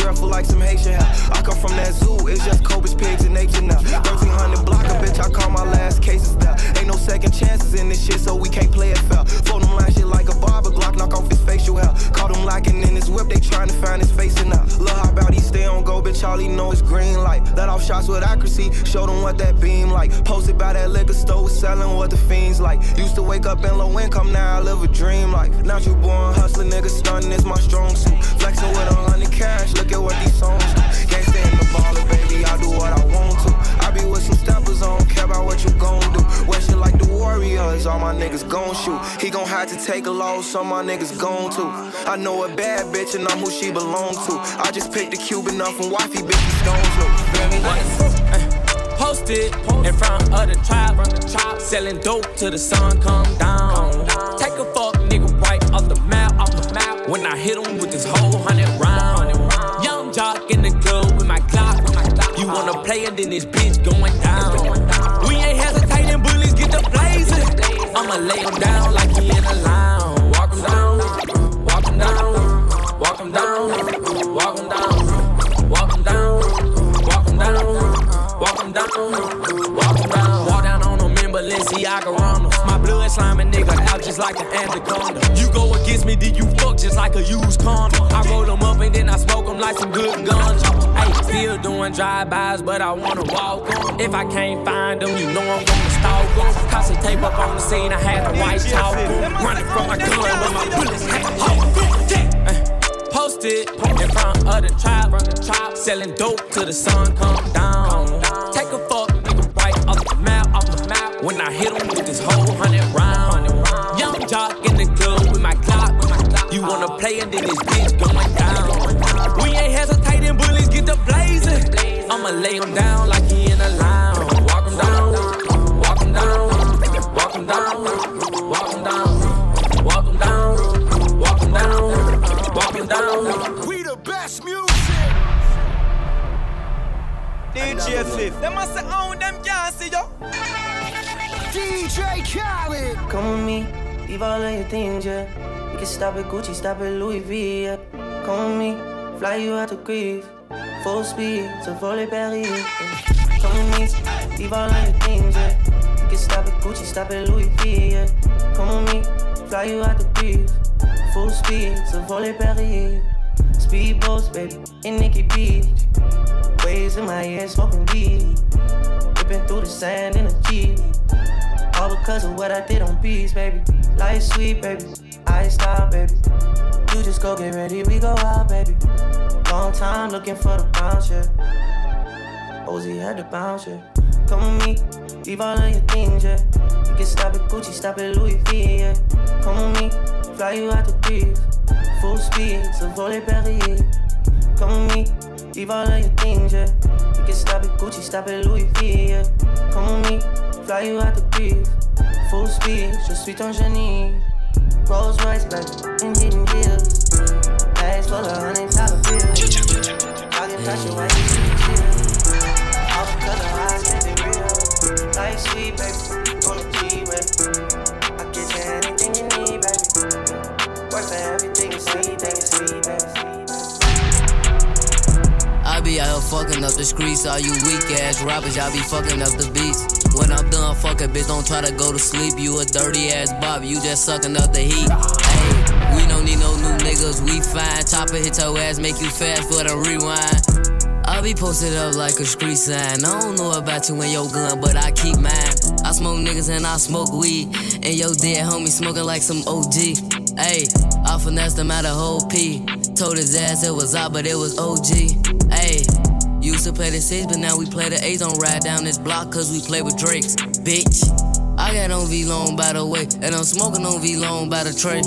careful like some Haitian. I come from that zoo, it's just Kobe's pigs and nature now. 1300 block, a bitch, I call my last cases there. Ain't no second chances in this shit, so we can't play it fair. Fold them line shit like a barber Glock, knock off his facial hair. Caught him locking in his whip, they trying to find his face now. Bitch, all he know is green light. Let off shots with accuracy, show them what that beam like. Posted by that liquor store, selling what the fiends like. Used to wake up in low income, now I live a dream life. Not you born hustling, nigga, stunning is my strong suit. Flexing with a hundred cash, look at what these songs do. Gangsta in the baller, baby, I do what I want to. I be with some steppers, I don't care about what you gon' like the Warriors, all my niggas gon' shoot. He gon' have to take a loss, so my niggas gon' to. I know a bad bitch and I'm who she belong to. I just picked a Cuban up from wifey, bitch, stones look. Feel me? Uh, Posted in front of the tribe, selling dope till the sun come down. Take a fuck nigga right off the map, off the map. When I hit him with this whole hundred round, young jock in the club with my clock. You wanna play it, then this bitch going down. I'ma lay him down like he in a lounge. Walk him down, walk him down, walk him down, walk him down, walk him down, walk him down, walk him down, walk him down. Walk down on them in Balenciaga Ronalds. My blood sliming nigga out just like an anaconda. You go against me, then you fuck just like a used condom. I roll them up and then I smoke them like some good guns. Hey, still doing drive-bys, but I wanna walk 'em. If I can't find them, you know I'm gonna stalk 'em. Cause tape up on the scene, I had the white 'em. Running from my gun with my bullets had uh, Posted in front of the tribe, selling dope till the sun come down. Take a fuck, nigga, right off the map, off the map. When I hit him with this whole hundred You wanna uh, play and then this bitch going down. We ain't hesitating, bullies get the blazing. I'ma lay him down like he in a lounge. Walk him down, walk him down, walk him down, walk him down, walk him down, walk him down, walk him down. We the best music. DJ Flip, them must own them can't see yo. DJ Khaled. Come with me, leave all of your things, yeah. Can stop at Gucci, stop at Louis V, yeah. With me, fly you out to Greece. Full speed to Volley Paris. Yeah. Come with me, leave all of your things, yeah. You can stop at Gucci, stop at Louis V, yeah. Come with me, fly you out to Greece. Full speed to Volley Paris. Speedboats, baby, in Nikki Beach. Waves in my ear, smoking weed. Ripping through the sand in a Jeep. All because of what I did on beats, baby. Life sweet, baby. I stop, baby. You just go get ready, we go out, baby. Long time looking for the bounce, yeah. Ozzy had to bounce, yeah. Come with me, leave all of your things, yeah. You can stop at Gucci, stop at Louis V, yeah. Come with me, fly you out to Greece. Full speed, so volley Paris. Come with me, leave all of your things, yeah. You can stop at Gucci, stop at Louis V, yeah. Come with me, fly you out to Greece. Full speed, je suis ton génie. Rolls Royce, baby, and hidden heels. Bags full of hundred dollar bills. Talking pressure while you see chill. All of how I it real. Life sweet, baby, on the G-Way. I get you anything you need, baby. Work for everything you see, thing you see, baby. Be out here fucking up the streets. All you weak ass rappers, y'all be fucking up the beats. When I'm done fucking, bitch, don't try to go to sleep. You a dirty ass Bobby, you just sucking up the heat. Hey, we don't need no new niggas, we fine. Chopper hit your ass, make you fast for the rewind. I be posted up like a street sign. I don't know about you and your gun, but I keep mine. I smoke niggas and I smoke weed. And your dead homie smoking like some OG. Hey, I finessed him out a whole P. Told his ass it was I, but it was OG. Used to play the six, but now we play the eight. Don't ride down this block cause we play with Drakes. Bitch, I got on V long by the way, and I'm smoking on V long by the tray.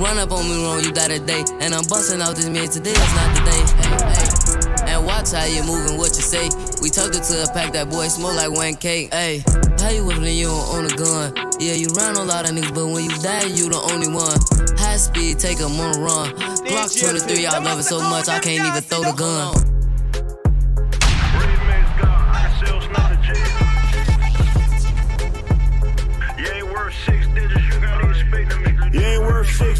Run up on me wrong, you got a day. And I'm busting out this man today, it's not the day. And watch how you moving, what you say. We tucked it to a pack, that boy smoke like 1K. Hey, how you whipping you don't own a gun? Yeah, you round a lot of niggas, but when you die, you the only one. High speed, take a run. Glock 23, I love it so much, I can't even throw the gun.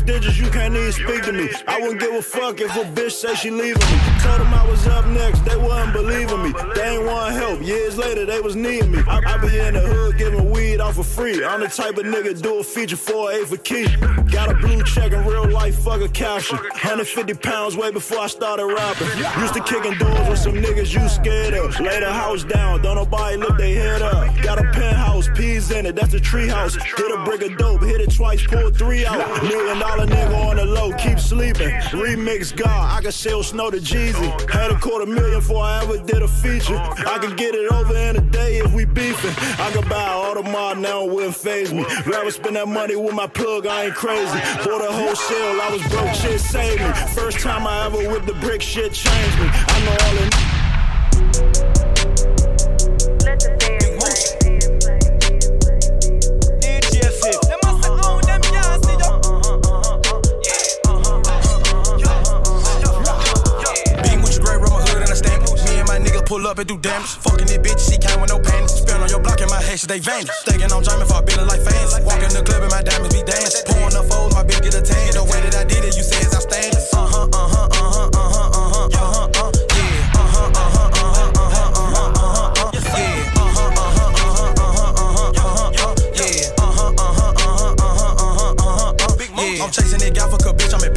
Stitches, you can't even speak to me. I wouldn't give a fuck if a bitch say she leaving me. Told them I was up next, they wasn't believing me. They ain't want help. Years later, they was needing me. I, I be in the hood giving weed off for free. I'm the type of nigga do a feature for a for key. Got a blue check in real life, fuck a caption. 150 pounds way before I started rapping. Used to kicking doors with some niggas you scared of. Lay the house down, don't nobody lift their head up. Got a penthouse, peas in it, that's a tree house. Hit a brick of dope, hit it twice, pull three out. Million dollar nigga on the low, keep sleeping. Remix God, I can sell snow to Jeezy. Had a quarter million before I ever did a feature. I can get it over in a day if we beefing. I can buy all the mod now, it wouldn't phase me. Rather spend that money with my plug, I ain't crazy. Bought a wholesale, I was broke, shit saved me. First time I ever whipped the brick, shit changed me. I know all the. Pull up and do damage. Fucking this bitch, she came with no panties. Spin on your block and my hatches, they vanish. Thinking I'm jamming for a billion like fans. Walk in the club and my diamonds be dancing. Pouring up foes, my bitch get a tan. The way that I did it, you say outstanding. Uh huh, uh huh, uh huh, uh huh, uh huh, uh huh, uh. Uh huh, uh huh, uh uh uh uh uh yeah. Uh huh, uh huh, uh huh, uh huh, uh huh, uh huh, uh. Uh huh, uh uh uh uh uh yeah. I'm chasing that guy for a bitch, I'm impatient.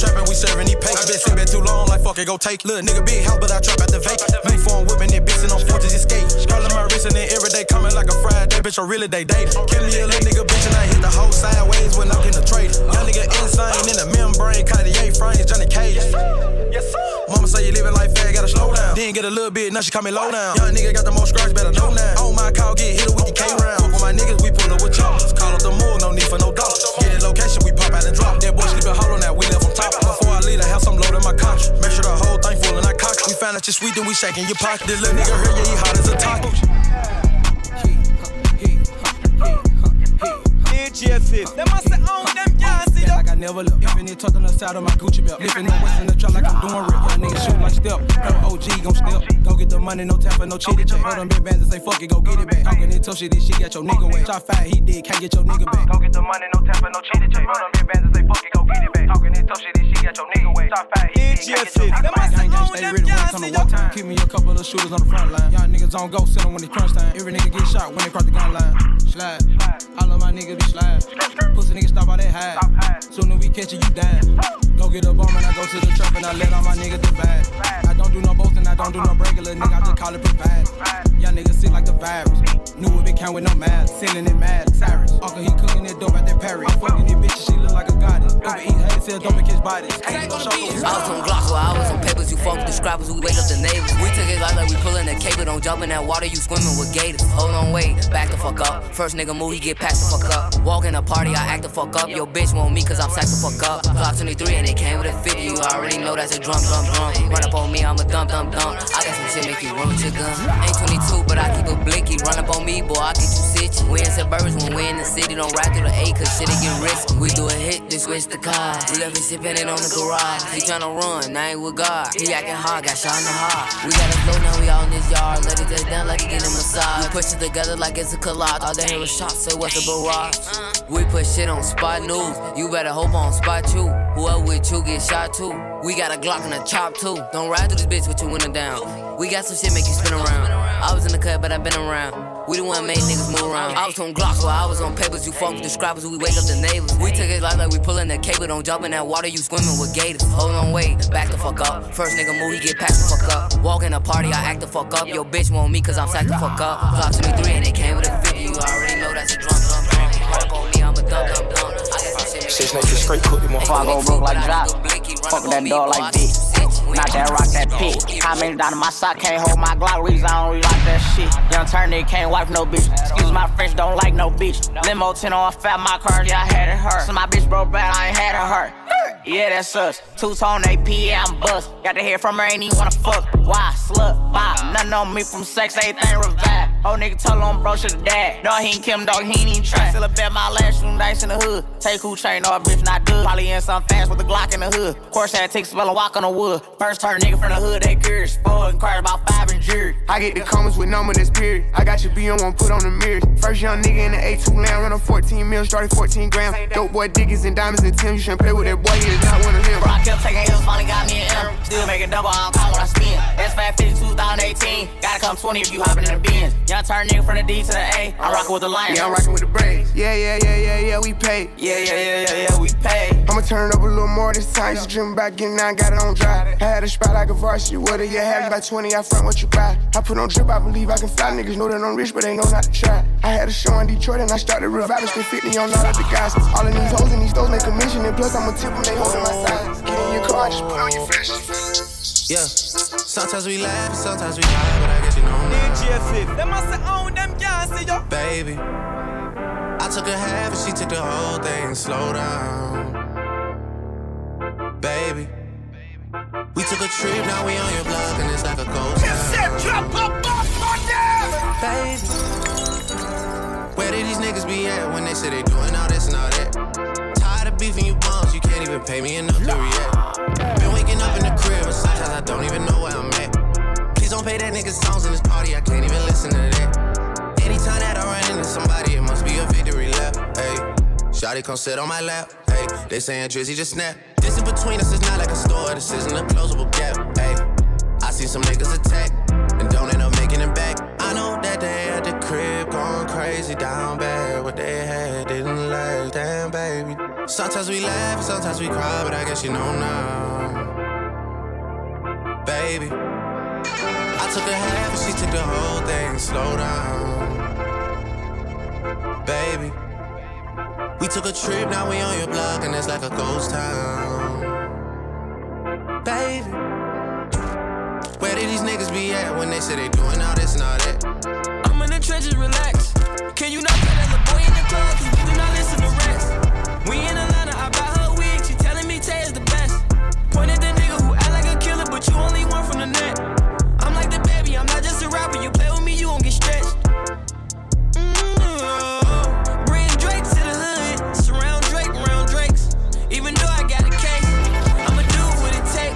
Come walk in the trap and we serving these papes. I been sitting too long, like fuck it, go take. Little nigga big house, but I trap at the vape. Make phone whipping it, bitch and I'm forced to escape. Scrolling my wrist and then every day coming like a Friday. Bitch, I really they date. Kill me a little nigga bitch and I hit the whole sideways when I'm getting a trade. Young nigga insane in the membrane, Cartier frames, Johnny Cage. Yes, sir. Mama say you living like fat, gotta slow down. Then get a little bit, now she call me low down. Young nigga got the most scratch, better know now. On my call, get hit with the K round. My niggas, we pull up with choppers. Call up the moor, no need for no dogs. Get a location, we pop out and drop. That boy sleeping hollow now, we left on top. Before I leave the house, I'm loading my couch. Make sure the whole thing full and I cock. We found out you sweet, then we shaking your pocket. This little nigga here, yeah, he hot as a taco. DGFF. Them must say own them can't see Like I never look. If any tucked on the side of my Gucci belt. Lifting no west in the trap like I'm doing rip. Young nigga shoot like step. Pro OG gon' step. Go get the money, no tapping, no chitty chat. Hold them big bands and say fuck it, go get it back. Talking that tough shit, this shit got your nigga wet. Shot five, he did, can't get your nigga back. Go get the money, no tapping, no chitty chat. Hold them big bands and say fuck it, go get it back. Talking that tough shit, this shit got your nigga wet. Shot five, he did, can't get your nigga back. Gang gang, stay ready when it come to war time. Keep me a couple of shooters on the front line. Young niggas on go, sit 'em when it's crunch time. Every nigga get shot when they cross the gun line. Slide, all of my niggas be slide. Pussy niggas stop all that high. Soon as we catch you, you die. Go get a bomb and I go to the trap and I let all my niggas divide. I don't do no boasting, I don't do no regular nigga, I just call it provide. Young niggas sick like the virus. New whip it count with no mask. Selling it mad, Cyrus. Uncle, he cooking that dope at that Perry. I'm fucking this bitch, she look like a goddess. Overeat, head sell dope and catch bodies. I was on Glock while I was on papers, you fuck with the scrappers, we wake up the neighbors. We took it like, like we pulling the cable, don't jump in that water, you swimming with gators. Hold on, wait, back the fuck up. First nigga move, he get past the fuck up. Walk in a party, I act the fuck up. Yo, bitch want me cause I'm sack the fuck up. Clock 23 and it came with a 50, you already know that's a drum, drum, drum. Run up on me, I'm a dump, dump, dump. I got some shit make you with your gun. Ain't 22, but I keep a blinky. Run up on me, boy, I get you sitchy. We in suburbs when we in the city, don't ride through the A cause shit it get risky. We do a hit, then switch the car. We left it sipping it on the garage. He tryna run, I ain't with God. He acting hard, got shot in the heart. We got a flow now, we all in this yard. Let it down like it get a massage. We push it together like it's a collage. All they hear is shots, what's a barrage. Uh-huh. We put shit on spot news. You better hope on spot you. Whoever with you get shot too. We got a Glock and a chop too. Don't ride through this bitch with your window down. We got some shit make you spin around. I was in the cut, but I been around. We the one made niggas move around. I was on Glocks while I was on papers. You fuck with the scrappers, we wake up the neighbors. We took it like, like we pulling the cable. Don't jump in that water, you swimming with gators. Hold on, wait, back the fuck up. First nigga move, he get past the fuck up. Walk in a party, I act the fuck up. Yo, bitch want me cause I'm sack the fuck up. Glock 23 and it came with a 50. You already know that's a drum, Six niggas straight cook him on Before I go broke like Jock. Fuck that dog like Vic. Not that rock, that pit. Many down in my sock can't hold my Glock reason I don't like that shit. Young turn nigga can't wipe no bitch. Excuse my French, don't like no bitch. Limo 10 on fat, my car, yeah, I had it hurt. So my bitch broke bad, I ain't had it hurt. Yeah, that's us. Two tone AP, yeah, I'm bust. Got to hear from her, ain't even wanna fuck. Why? Slut, bop. Nothing on me from sex, everything revived. Old nigga told him bro should've died. No, he ain't Kim dog, he ain't even try. Still a bet my last room dice in the hood. Take who train, no, bitch not good. Probably in some fast with a Glock in the hood. Course had to take spell and walk on the wood. First turn nigga from the hood, they curious. Four inquired about five and jury. I get the comments with number that's period. I got your B on one put on the mirrors. First young nigga in the A2 land, run a 14 mil, started 14 grams. Dope boy Dickies and diamonds and Tim. You shouldn't play with that boy, he is one of them. Bro, I kept taking L's, finally got me an M. Still making double, I don't call when I spin. That's 550 2018. Gotta come 20 if you hopping in the Benz. Young turn nigga from the D to the A. I'm rocking with the Lions. Yeah, I'm rocking with the Braves. Yeah, yeah, yeah, yeah, yeah, we pay. Yeah, yeah, yeah, yeah, yeah, we pay. I'ma turn it up a little more this time. Just dreaming about getting out, got it on dry. I had a spot like a varsity. What do you have? You buy 20, I front what you buy. I put on drip, I believe I can fly. Niggas know that I'm rich, but they know not to try. I had a show in Detroit and I started reviving. Still 50 on all of the guys. All of these hoes and these doors make commission. And plus, I'ma tip them, they holding my size. Get in your just put on your flashes. Yeah, sometimes we laugh, sometimes we cry, but I guess you know now. DJ Them must say own them can't see you. Baby, I took a half and she took the whole thing. Slow down, baby. We took a trip, now we on your block and it's like a ghost Baby, where did these niggas be at when they say they doing all even pay me enough to react. Been waking up in the crib and sometimes I don't even know where I'm at. Please don't pay that nigga songs in this party, I can't even listen to that. Anytime that I run into somebody, it must be a victory lap. Hey, Shotty come sit on my lap. Hey, they saying Drizzy just snap. This in between us is not like a store, this isn't a closable gap. Hey, I see some niggas attack going crazy down bad. What they had didn't last, damn baby. Sometimes we laugh, sometimes we cry, but I guess you know now, baby. I took a half and she took the whole thing. Slow down, baby. We took a trip, now we on your block, and it's like a ghost town, baby. Where did these niggas be at when they say they doing all this and all that? The trenches, relax. Can you not play that little boy in the club? Cause we do not listen to rest. We in Atlanta, I buy her wig. She telling me Tay is the best. Point at the nigga who act like a killer, but you only one from the net. I'm like the baby, I'm not just a rapper. You play with me, you won't get stretched. Mm-hmm. Bring Drake to the hood. Surround Drake around Drakes. Even though I got a case, I'ma do what it take.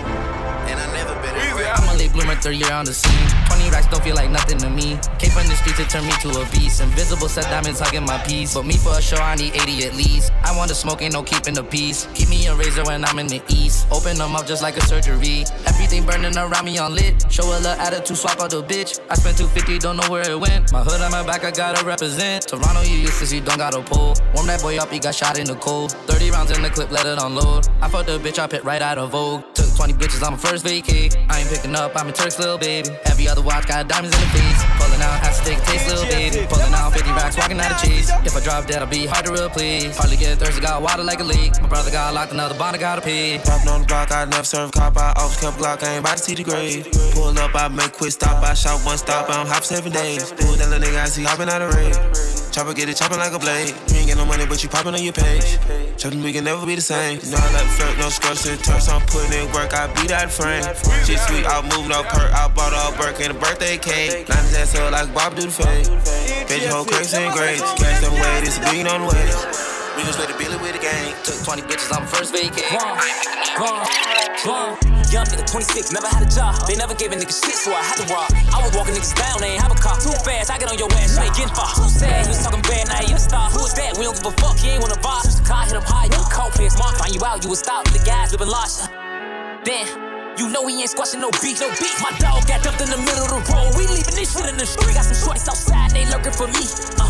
And I never been I'm a late bloomer, third year on the scene. 20 racks don't feel like nothing to me. Came from the streets, it turned me to a beast. Invisible set diamonds hugging my piece. But me for a show, I need 80 at least. I want to smoke, ain't no keeping the peace. Keep me a razor when I'm in the east. Open them up just like a surgery. Everything burning around me on lit. Show a little attitude, swap out the bitch. I spent 250, don't know where it went. My hood on my back, I gotta represent. Toronto, you useless, you don't got a pull. Warm that boy up, he got shot in the cold. 30 rounds in the clip, let it unload. I fucked the bitch, I pit right out of Vogue. Took 20 bitches on my first vacay. I ain't picking up, I'm a Turk's little baby. Every other watch got diamonds in the face. Pulling out, has to take a taste, little baby. Pulling out 50 racks, walking out of cheese. If I drop dead, I'll be hard to replace. Hardly get thirsty, got water like a leak. My brother got locked, another bond, I gotta pay. Popping on the block, I never serve cop. I always kept Glock, I ain't about to see the grave. Pull up, I make quick stop. I shot one stop, I'm hop seven days. Pull that little nigga, I see hopping out of raid. Chopper get it chopping like a blade. You ain't get no money, but you popping on your page. Chopping, we can never be the same. You know I like flirt, no scrubs and turfs. I'm putting in work, I beat that frame. Shit sweet, I move no perk. I bought all Burke and a birthday cake. Line his ass like Bob do the fade. Bitch, whole crazy and great. Cash them way, this a bean on the way. We just let the Billy with the gang. Took 20 bitches on my first vacay. Gone, gone. Young nigga, 26, never had a job. They never gave a nigga shit, so I had to rob. I was walking niggas down, they ain't have a car. Too fast, I get on your ass, you ain't getting far. Who said he was talking bad, now you a star? Who is that? We don't give a fuck, he ain't wanna vibe. Switch the car, hit him high, you a cold piss. Mark, find you out, you a stop. The guys living lost. Damn. You know he ain't squashing no beef, no beef. My dog got dumped in the middle of the road. We leaving this shit in the street. Got some shorties outside, they lurking for me. Uh,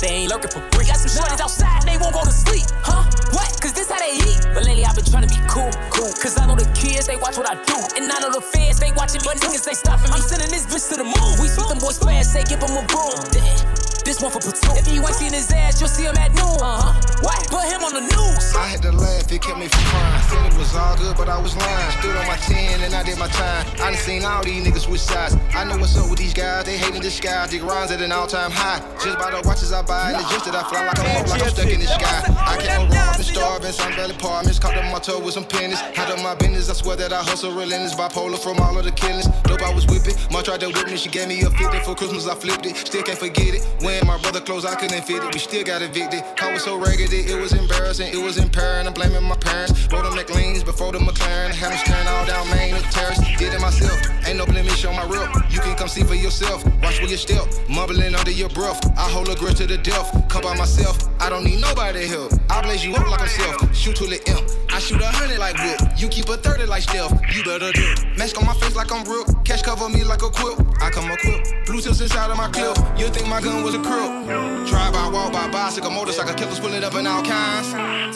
they ain't lurking for free. Got some shorties outside, they won't go to sleep. Huh? What? Cause this how they eat. But lately I've been trying to be cool, cool. Cause I know the kids, they watch what I do. And I know the fans, they watching me. But niggas, they stopping me. I'm sending this bitch to the moon. We sweep them boys fast, say give them a boom. Damn. This one for platoon. If you ain't seen his ass, you'll see him at noon. Uh-huh. What? Put him on the news. I had to laugh, it kept me from crying. Said it was all good, but I was lying. Stood on my 10 and I did my time. I done seen all these niggas switch sides. I know what's up with these guys, they hate in the sky. Dig rhymes at an all time high. Just by the watches I buy and the gist that I fly like I'm, like I'm stuck in the sky. I can't no wrong, been starving, some Valley apartments. Caught up my toe with some pennies. Had up my business, I swear that I hustle relentless. Bipolar from all of the killings. Dope, I was whipping. Mom tried to whip me, she gave me a 50 for Christmas, I flipped it. Still can't forget it. When my brother closed, I couldn't fit it. We still got evicted. I was so raggedy, it was embarrassing, it was impairing. I'm blaming my parents. Rode them McLeans before the McLaren. Had them staring all down Main with terrace. Did it myself. Ain't no blemish on my rip. You can come see for yourself. Watch where you step. Mumbling under your breath. I hold a grudge to the death. Come by myself. I don't need nobody help. I blaze you up like I'm self. Shoot to the imp. I shoot a hundred like whip. You keep a thirty like stealth. You better do. Mask on my face like I'm real. Cash cover me like a quilt. I come equipped. Blue tips inside of my clip. You think my gun was a crook? Drive by, walk by, bicycle, motorcycle, killers pulling up in all kinds.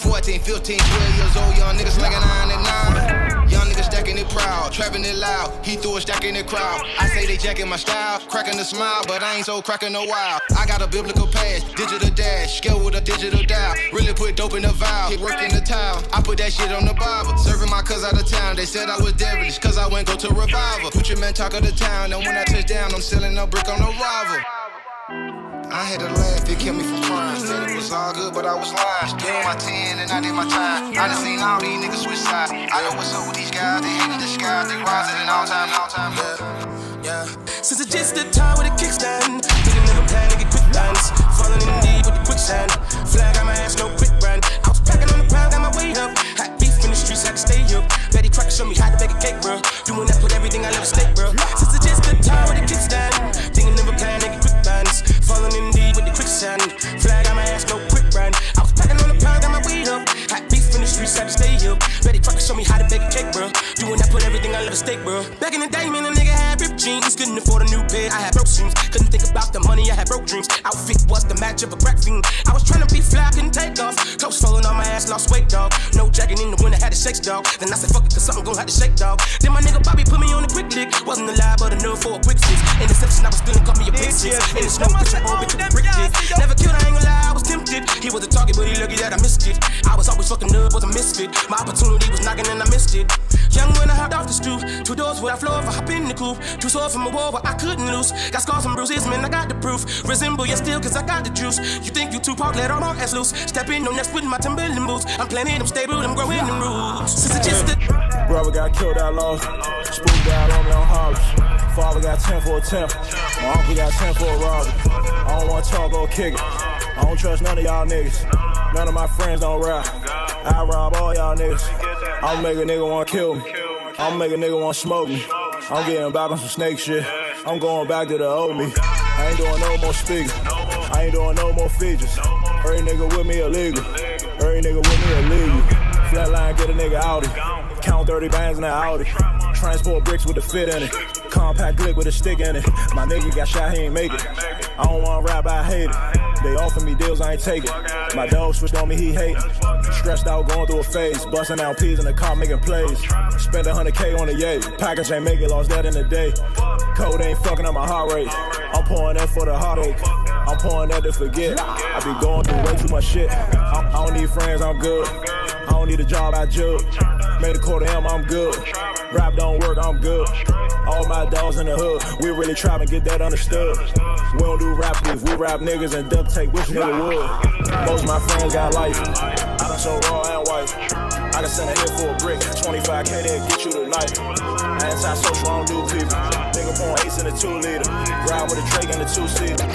14, 15, 12 years old, young niggas slanging nine and nine. Young niggas stacking it proud, trapping it loud. He threw a stack in the crowd. I say they jacking my style, cracking the smile, but I ain't so cracking no while. I got a biblical past, digital dash, scale with a digital dial. Really put dope in the vial, hit work in the towel. I put that shit on the Bible. Serving my cuz out of town, they said I was devilish, cause I went go to revival. Put your man talk of the town, and when I touch down, I'm selling a brick on the rival. I had to laugh, it kept me from crying. Said it was all good, but I was lying. On my 10 and I did my time. I done seen all these niggas switch sides. I know what's up with these guys, they hate in the sky. They rise at an all time, all time. Yeah, yeah. Since it's just the time with a kickstand, nigga never plan to get quick dance. Falling in deep with the quicksand. Flag on my ass, no quick brand. I was packing on the ground, got my weight up. Hot beef in the streets, had to stay up. Betty Crocker showed me how to bake a cake, bro. Doing that, put everything I love stake, bro. Since it's just the time with a kickstand, streets, had to stay up. Betty Crocker showed me how to bake a cake, bro. Doing that, put everything I love stake, bro. Back in the day, man, a nigga had ripped jeans. Couldn't afford a new pair, I had broke shoes. Couldn't think about the money, I had broke dreams. Outfit was the match of a crack fiend. I was trying to be fly, couldn't take off. Clothes falling on my ass, lost weight, dog. No jacket in the winter, had to shake, dog. Then I said, fuck it, cause something gon' have to shake, dog. Then my nigga Bobby put me on a quick lick. Wasn't alive, but enough for a quick fix. Interception, I was feeling, caught me a big six. In the snow, push a bitch with a brick dick. Never killed, I ain't gonna lie, I was tempted. He was the target, but he lucky that I missed it. I was always fucking up, was a misfit. My opportunity was knocking and I missed it. Young when I hopped off the stoop, two doors where I floor if I hop in the coupe. Too sore from a war where I couldn't lose. Got scars and bruises, man, I got the proof. Resemble you still, cause I got the juice. You think you too park, let all my ass loose. Step in on next with my Timberland boots. I'm planting them stable, I'm growing them roots. Since it's just the Brother got killed, I lost. Spook down on me on Hollis. Father got 10 for a 10. My uncle got 10 for a robbery. I don't wanna talk or kick it. I don't trust none of y'all niggas. None of my friends don't ride. I rob all y'all niggas. I'll make a nigga wanna kill me. I'll make a nigga wanna smoke me. I'm getting back on some snake shit. I'm going back to the old me. I ain't doing no more speaking. I ain't doing no more features. Every nigga with me illegal. Every nigga with me illegal. Flatline, get a nigga Audi. Count 30 bands in that Audi. Transport bricks with the fit in it. Compact clip with a stick in it. My nigga got shot, he ain't make it. I don't wanna rap, I hate it. They offer me deals, I ain't take it. My dog switched on me, he hate it. Stressed out, going through a phase. Busting out peas in the car, making plays. Spend 100K on the yay. Package ain't make it, lost that in the day. Code ain't fucking up my heart rate. I'm pouring that for the heartache. I'm pouring that to forget. I be going through way too much shit. I, I don't need friends, I'm good. I don't need a job, I judge. Made a quarter M, I'm good. Rap don't work, I'm good. All my dogs in the hood, we really try to get that understood. We don't do rap beef, we rap niggas and duct tape, which nigga would. Most of my friends got life. I done so raw and white. I can send a hit for a brick, 25k they'll get you tonight. Anti-social, I don't do people. Nigga point ace in a two liter. Ride with a Drake in the two seater.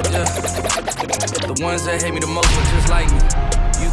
The ones that hate me the most are just like me.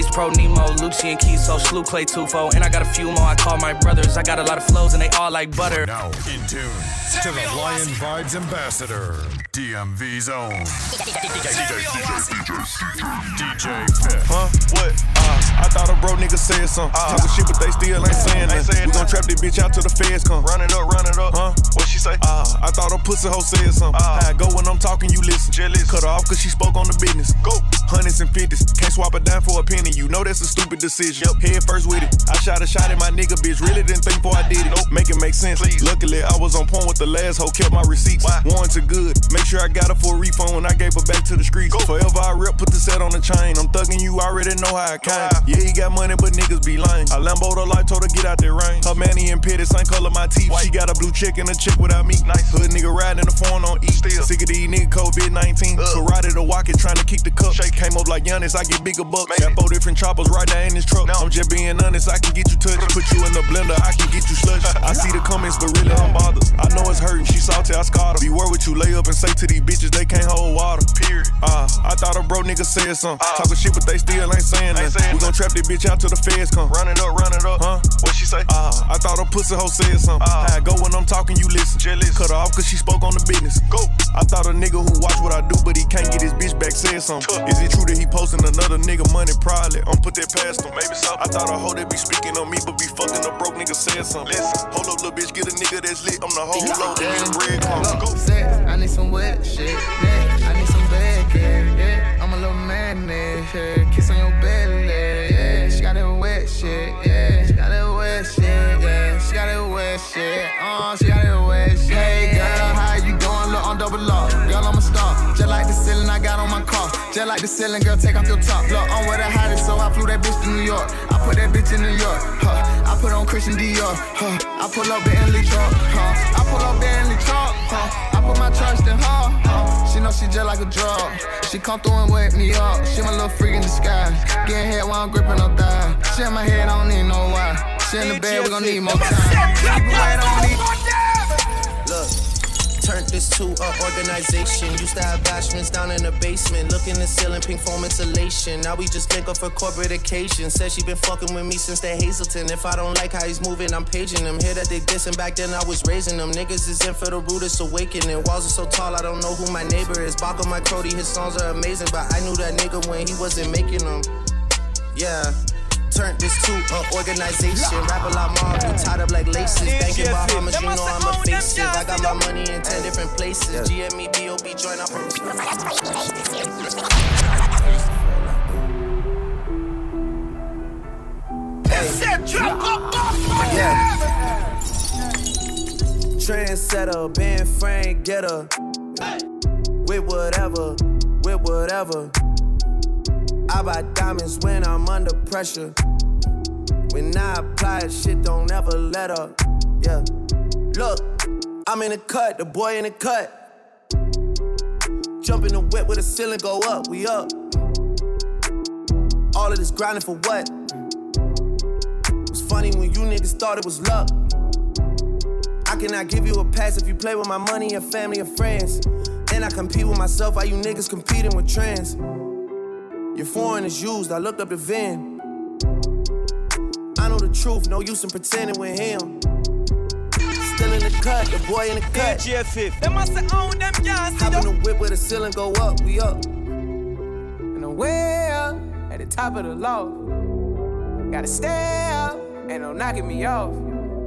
Ace Pro, Nemo, Lucian Keys, so Slew Clay Tufo. And I got a few more I call my brothers. I got a lot of flows and they all like butter. Now in tune to the Lion Vibes Ambassador, DMV Zone. DJ FIF. Huh? What? Uh, I thought a bro nigga said something. Uh, Talking shit, but they still ain't saying that. We gon' trap this bitch out till the feds come. Run it up, run it up. Huh? What she say? Uh, I thought a pussy hoe said something. Uh, How I go when I'm talking, you listen. Jealous. Cut her off cause she spoke on the business. Go. Hundreds and fifties. Can't swap a dime for a penny. You know that's a stupid decision. Yep. Head first with it. I shot a shot at my nigga, bitch. Really didn't think before I did it. Nope. Make it make sense. Please. Luckily, I was on point with the last hoe. Kept my receipts. Why? Warranted good. Make sure I got her for a refund when I gave her back to the streets. Go. Forever I rip, put the set on the chain. I'm thugging you, I already know how I came. Wow. Yeah, he got money, but niggas be lying. I Lambo the life, told her get out that rain. Her manny and pitty, same color my teeth. White. She got a blue chick and a chick without me. Nice. Hood nigga riding in the phone on E. Still. Sick of these niggas COVID 19. Ugh. Karate to walk it, trying to kick the cup. Shake. Came up like Giannis, I get bigger bucks. Made Got it. four different choppers right there in this truck. No. I'm just being honest, I can get you touched. Put you in the blender, I can get you slush. I see the comments, but really I'm bothered. I know it's hurting, she salty, I scarred her. Beware what you lay up and say to these bitches, they can't hold water. Period. Uh, I thought a bro nigga said something. Uh. Talking shit, but they still ain't saying nothing. We gon' trap this bitch out till the feds come. Run it up, run it up. Huh? What she say? Uh, I thought a pussy hoe said something. Uh. I go when I'm talking, you listen. Jealous. Cut her off cause she spoke on the business. Go. I thought a nigga who watch what I do, but he can't get his bitch back said something. Is it true that he posting another nigga money? Probably. I'm put that past him. Maybe so. I thought a hoe that be speaking on me, but be fucking a broke nigga said something. Listen. Hold up, little bitch, get a nigga that's lit. I'm the whole low. Get a bread crumb. Go. Sex, I need some wet shit. Yeah, I need some bad yeah, yeah. I'm a little madness, yeah. Kiss on your belly, yeah. She got that wet shit, yeah. She got that wet shit, yeah. She got that wet shit, uh, she got that wet shit. Double lock. Girl, I'm a star. Just like the ceiling I got on my car. Just like the ceiling, girl, take off your top. Look, I'm with the hottest, so I flew that bitch to New York. I put that bitch in New York, huh. I put on Christian Dior, huh. I pull up Bentley truck, huh. I pull up Bentley truck, huh. I put my trust in her, huh. She know she just like a drug. She come through and wake me up. She my little freak in disguise. Getting head while I'm gripping her thigh. She in my head, I don't need no why. She in the bed, we gon' need more time. Keep it right on me. Look, turned this to a organization. Used to have bashments down in the basement. Look in the ceiling, pink foam insulation. Now we just link up for corporate occasions. Said she been fucking with me since the Hazelton. If I don't like how he's moving, I'm paging him. Hear that they dissing back then, I was raising them. Niggas is in for the rudest awakening. Walls are so tall, I don't know who my neighbor is. Baka my Cody, his songs are amazing, but I knew that nigga when he wasn't making them. Yeah. Turned this to an organization. Rap a lot more, be tied up like laces. Banking Bahamas, you know I'm a face it. I got my money in 10 different places. GME, BOB, join up. Yeah. Trendsetter, band frame getter. With whatever, with whatever. I buy diamonds when I'm under pressure. When I apply it, shit don't ever let up. Yeah. Look, I'm in the cut, the boy in the cut. Jump in the whip with the ceiling go up, we up. All of this grinding for what? It's funny when you niggas thought it was luck. I cannot give you a pass if you play with my money and family or friends. And I compete with myself, why you niggas competing with trends? Your foreign is used, I looked up the VIN. I know the truth, no use in pretending with him. Still in the cut, the boy in the cut. AGF, them must own them gas. Hop in the whip where the ceiling go up, we up. And I'm way up at the top of the loft. Gotta stay up, ain't no knocking me off.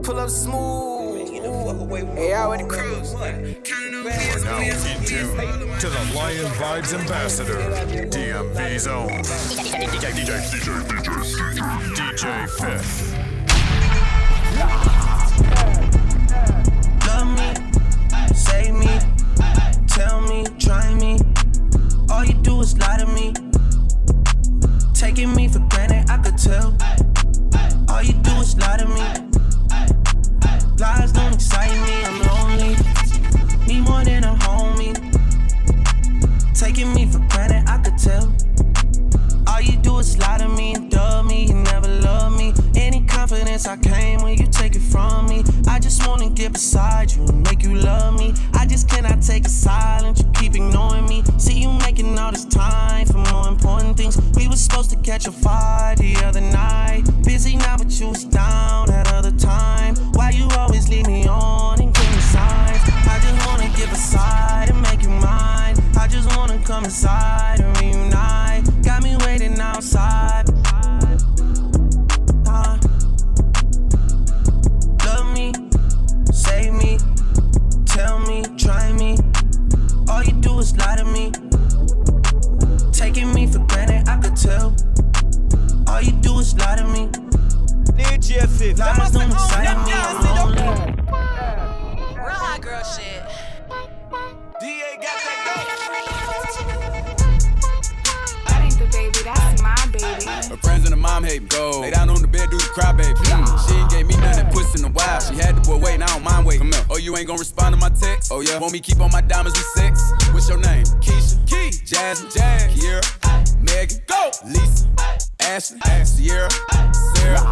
Pull up smooth. Hey, I with the cruise. Now in tune to the Lion Vibes Ambassador, DMV Zone. DJ, DJ, DJ, DJ FIF. Love me, save me, tell me, try me. All you do is lie to me. Taking me for granted, I could tell. All you do is lie to me. Lies don't excite me, I'm lonely. Need more than a homie. Taking me for granted, I could tell. All you do is lie to me and dub me, you never love me. Any confidence I came when you take it from me. I just wanna get beside you and make you love me. I just cannot take a silence, you keep ignoring me. See you making all this time for more important things. We was supposed to catch a fire the other night. Busy now, but you was me keep on my diamonds with sex? What's your name? Keisha. Key. Jasmine. Jazz. Kiera. Megan. Go. Lisa. Ashley. Sierra. Sarah.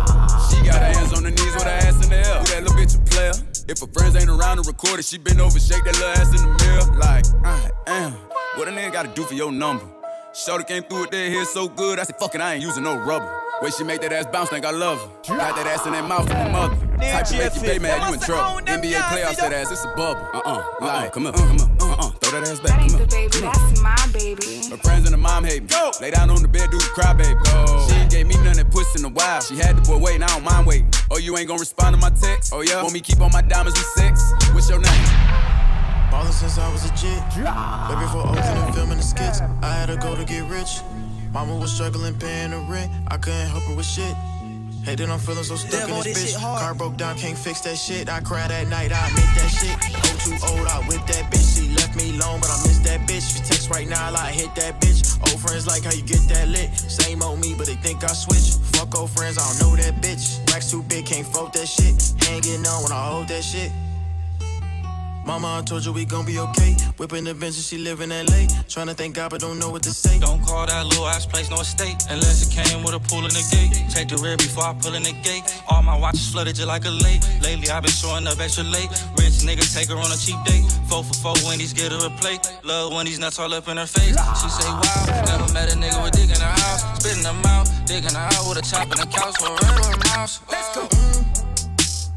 She got her hands on her knees with her ass in the air. Who that little bitch a player? If her friends ain't around to record it, she been over, shake that little ass in the mirror. Like, I am. What a nigga gotta do for your number? Shorty came through with that hair so good, I said, fuck it, I ain't using no rubber. Way she make that ass bounce, think I love her. Got that ass in that mouth from my mother. Type to make you pay mad, you in trouble. NBA playoffs, that ass, it's a bubble. Uh-uh, like, uh-uh, come up, come up, uh-uh, throw that ass back. That ain't the baby, that's my baby. Her friends and her mom hate me. Go. Lay down on the bed, do the cry, baby. Go. She ain't gave me nothing, puss in a while. She had the boy waiting, I don't mind waiting. Oh, you ain't gonna respond to my text? Oh, yeah? Want me keep on my diamonds with sex? What's your name? Ballin' since I was a jit. Way before Oakland and filming the skits. I had to go to get rich. Mama was struggling paying the rent. I couldn't help her with shit. Hey, then I'm feeling so stuck Damn, in this this bitch. Car broke down, can't fix that shit. I cried at night, I admit that shit. Oh, too old, I whip that bitch. She left me alone, but I miss that bitch. If you text right now, I like hit that bitch. Old friends like how you get that lit. Same old me, but they think I switch. Fuck old friends, I don't know that bitch. Racks too big, can't float that shit. Hanging on when I hold that shit. Mama, I told you we gon' be okay. Whipping the bench and she live in LA. Trying to thank God, but don't know what to say. Don't call that little ass place no estate unless it came with a pool in the gate. Take the rear before I pull in the gate. All my watches flooded just like a lake. Lately I've been showing up extra late. Rich nigga take her on a cheap date. Four for four Wendy's get her a plate. Love when these nuts all up in her face. She say wow, never met a nigga with dick in her house. Spitting them out, digging her out with a chop in the couch for a regular mouse. Let's go. Mm.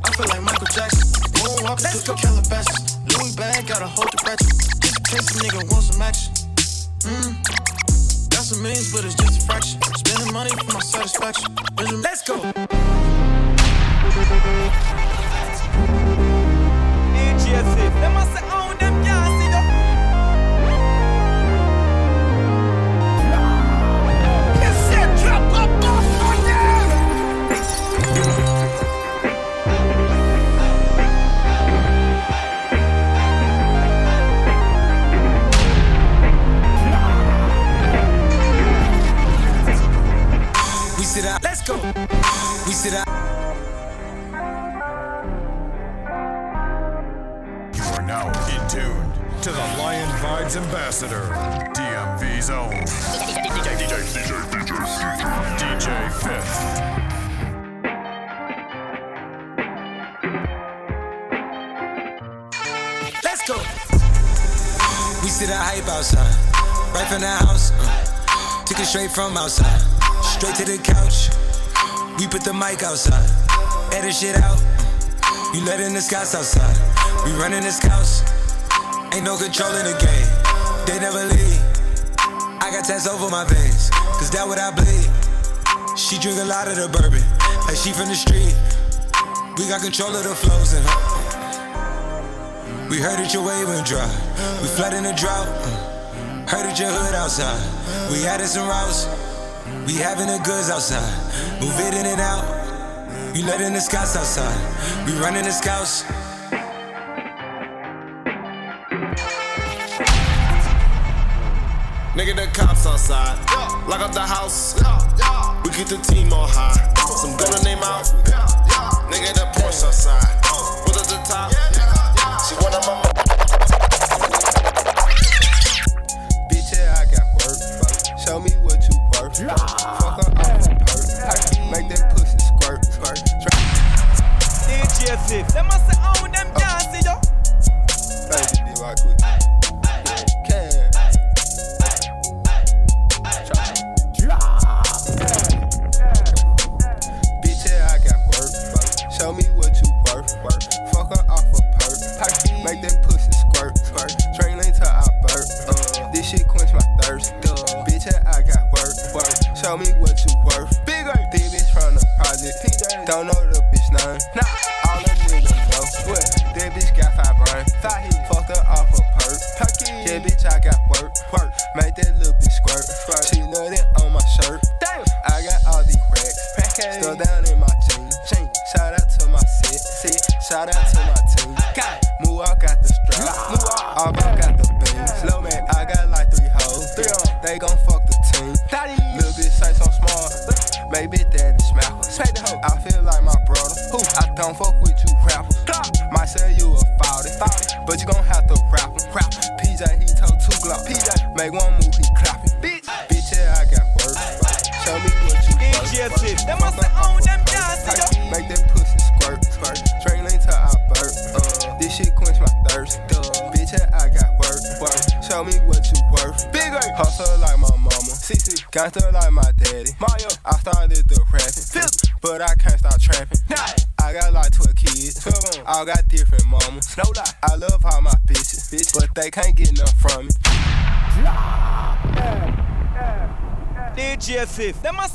I feel like Michael Jackson. Moonwalking through the Calabasas. Louis bag, gotta hold the ratchet. Just in case a nigga wants some action. Mm. Got some millions, but it's just a fraction. Spending money for my satisfaction. Let's go. Fif. Them a say, oh, them Go. We sit out. You are now in tune to the Lion Vibes Ambassador, DMV's own DJ DJ DJ DJ DJ FIF. Let's go. We sit out hype outside. Right from the house. Uh, took it straight from outside. Straight to the couch. We put the mic outside. Edit shit out. You let in the scouts outside. We running the scouts. Ain't no control in the game. They never leave. I got tats over my veins. Cause that what I bleed. She drink a lot of the bourbon. Like she from the street. We got control of the flows in her. We heard that your wave went dry. We flood in the drought. Heard that your hood outside. We added some routes. We having the goods outside. Move it in and out. You let in the scouts outside. We running the scouts. Nigga, the cops outside. Lock up the house. We keep the team on high. Some in their mouth. Nigga, the Porsche outside. Put up the top. She one of my. Bitch, yeah, I got work. Show me what you worth. Fuck her Them a say, oh, them can't see you. Baby, be right quick. Fifth. Them must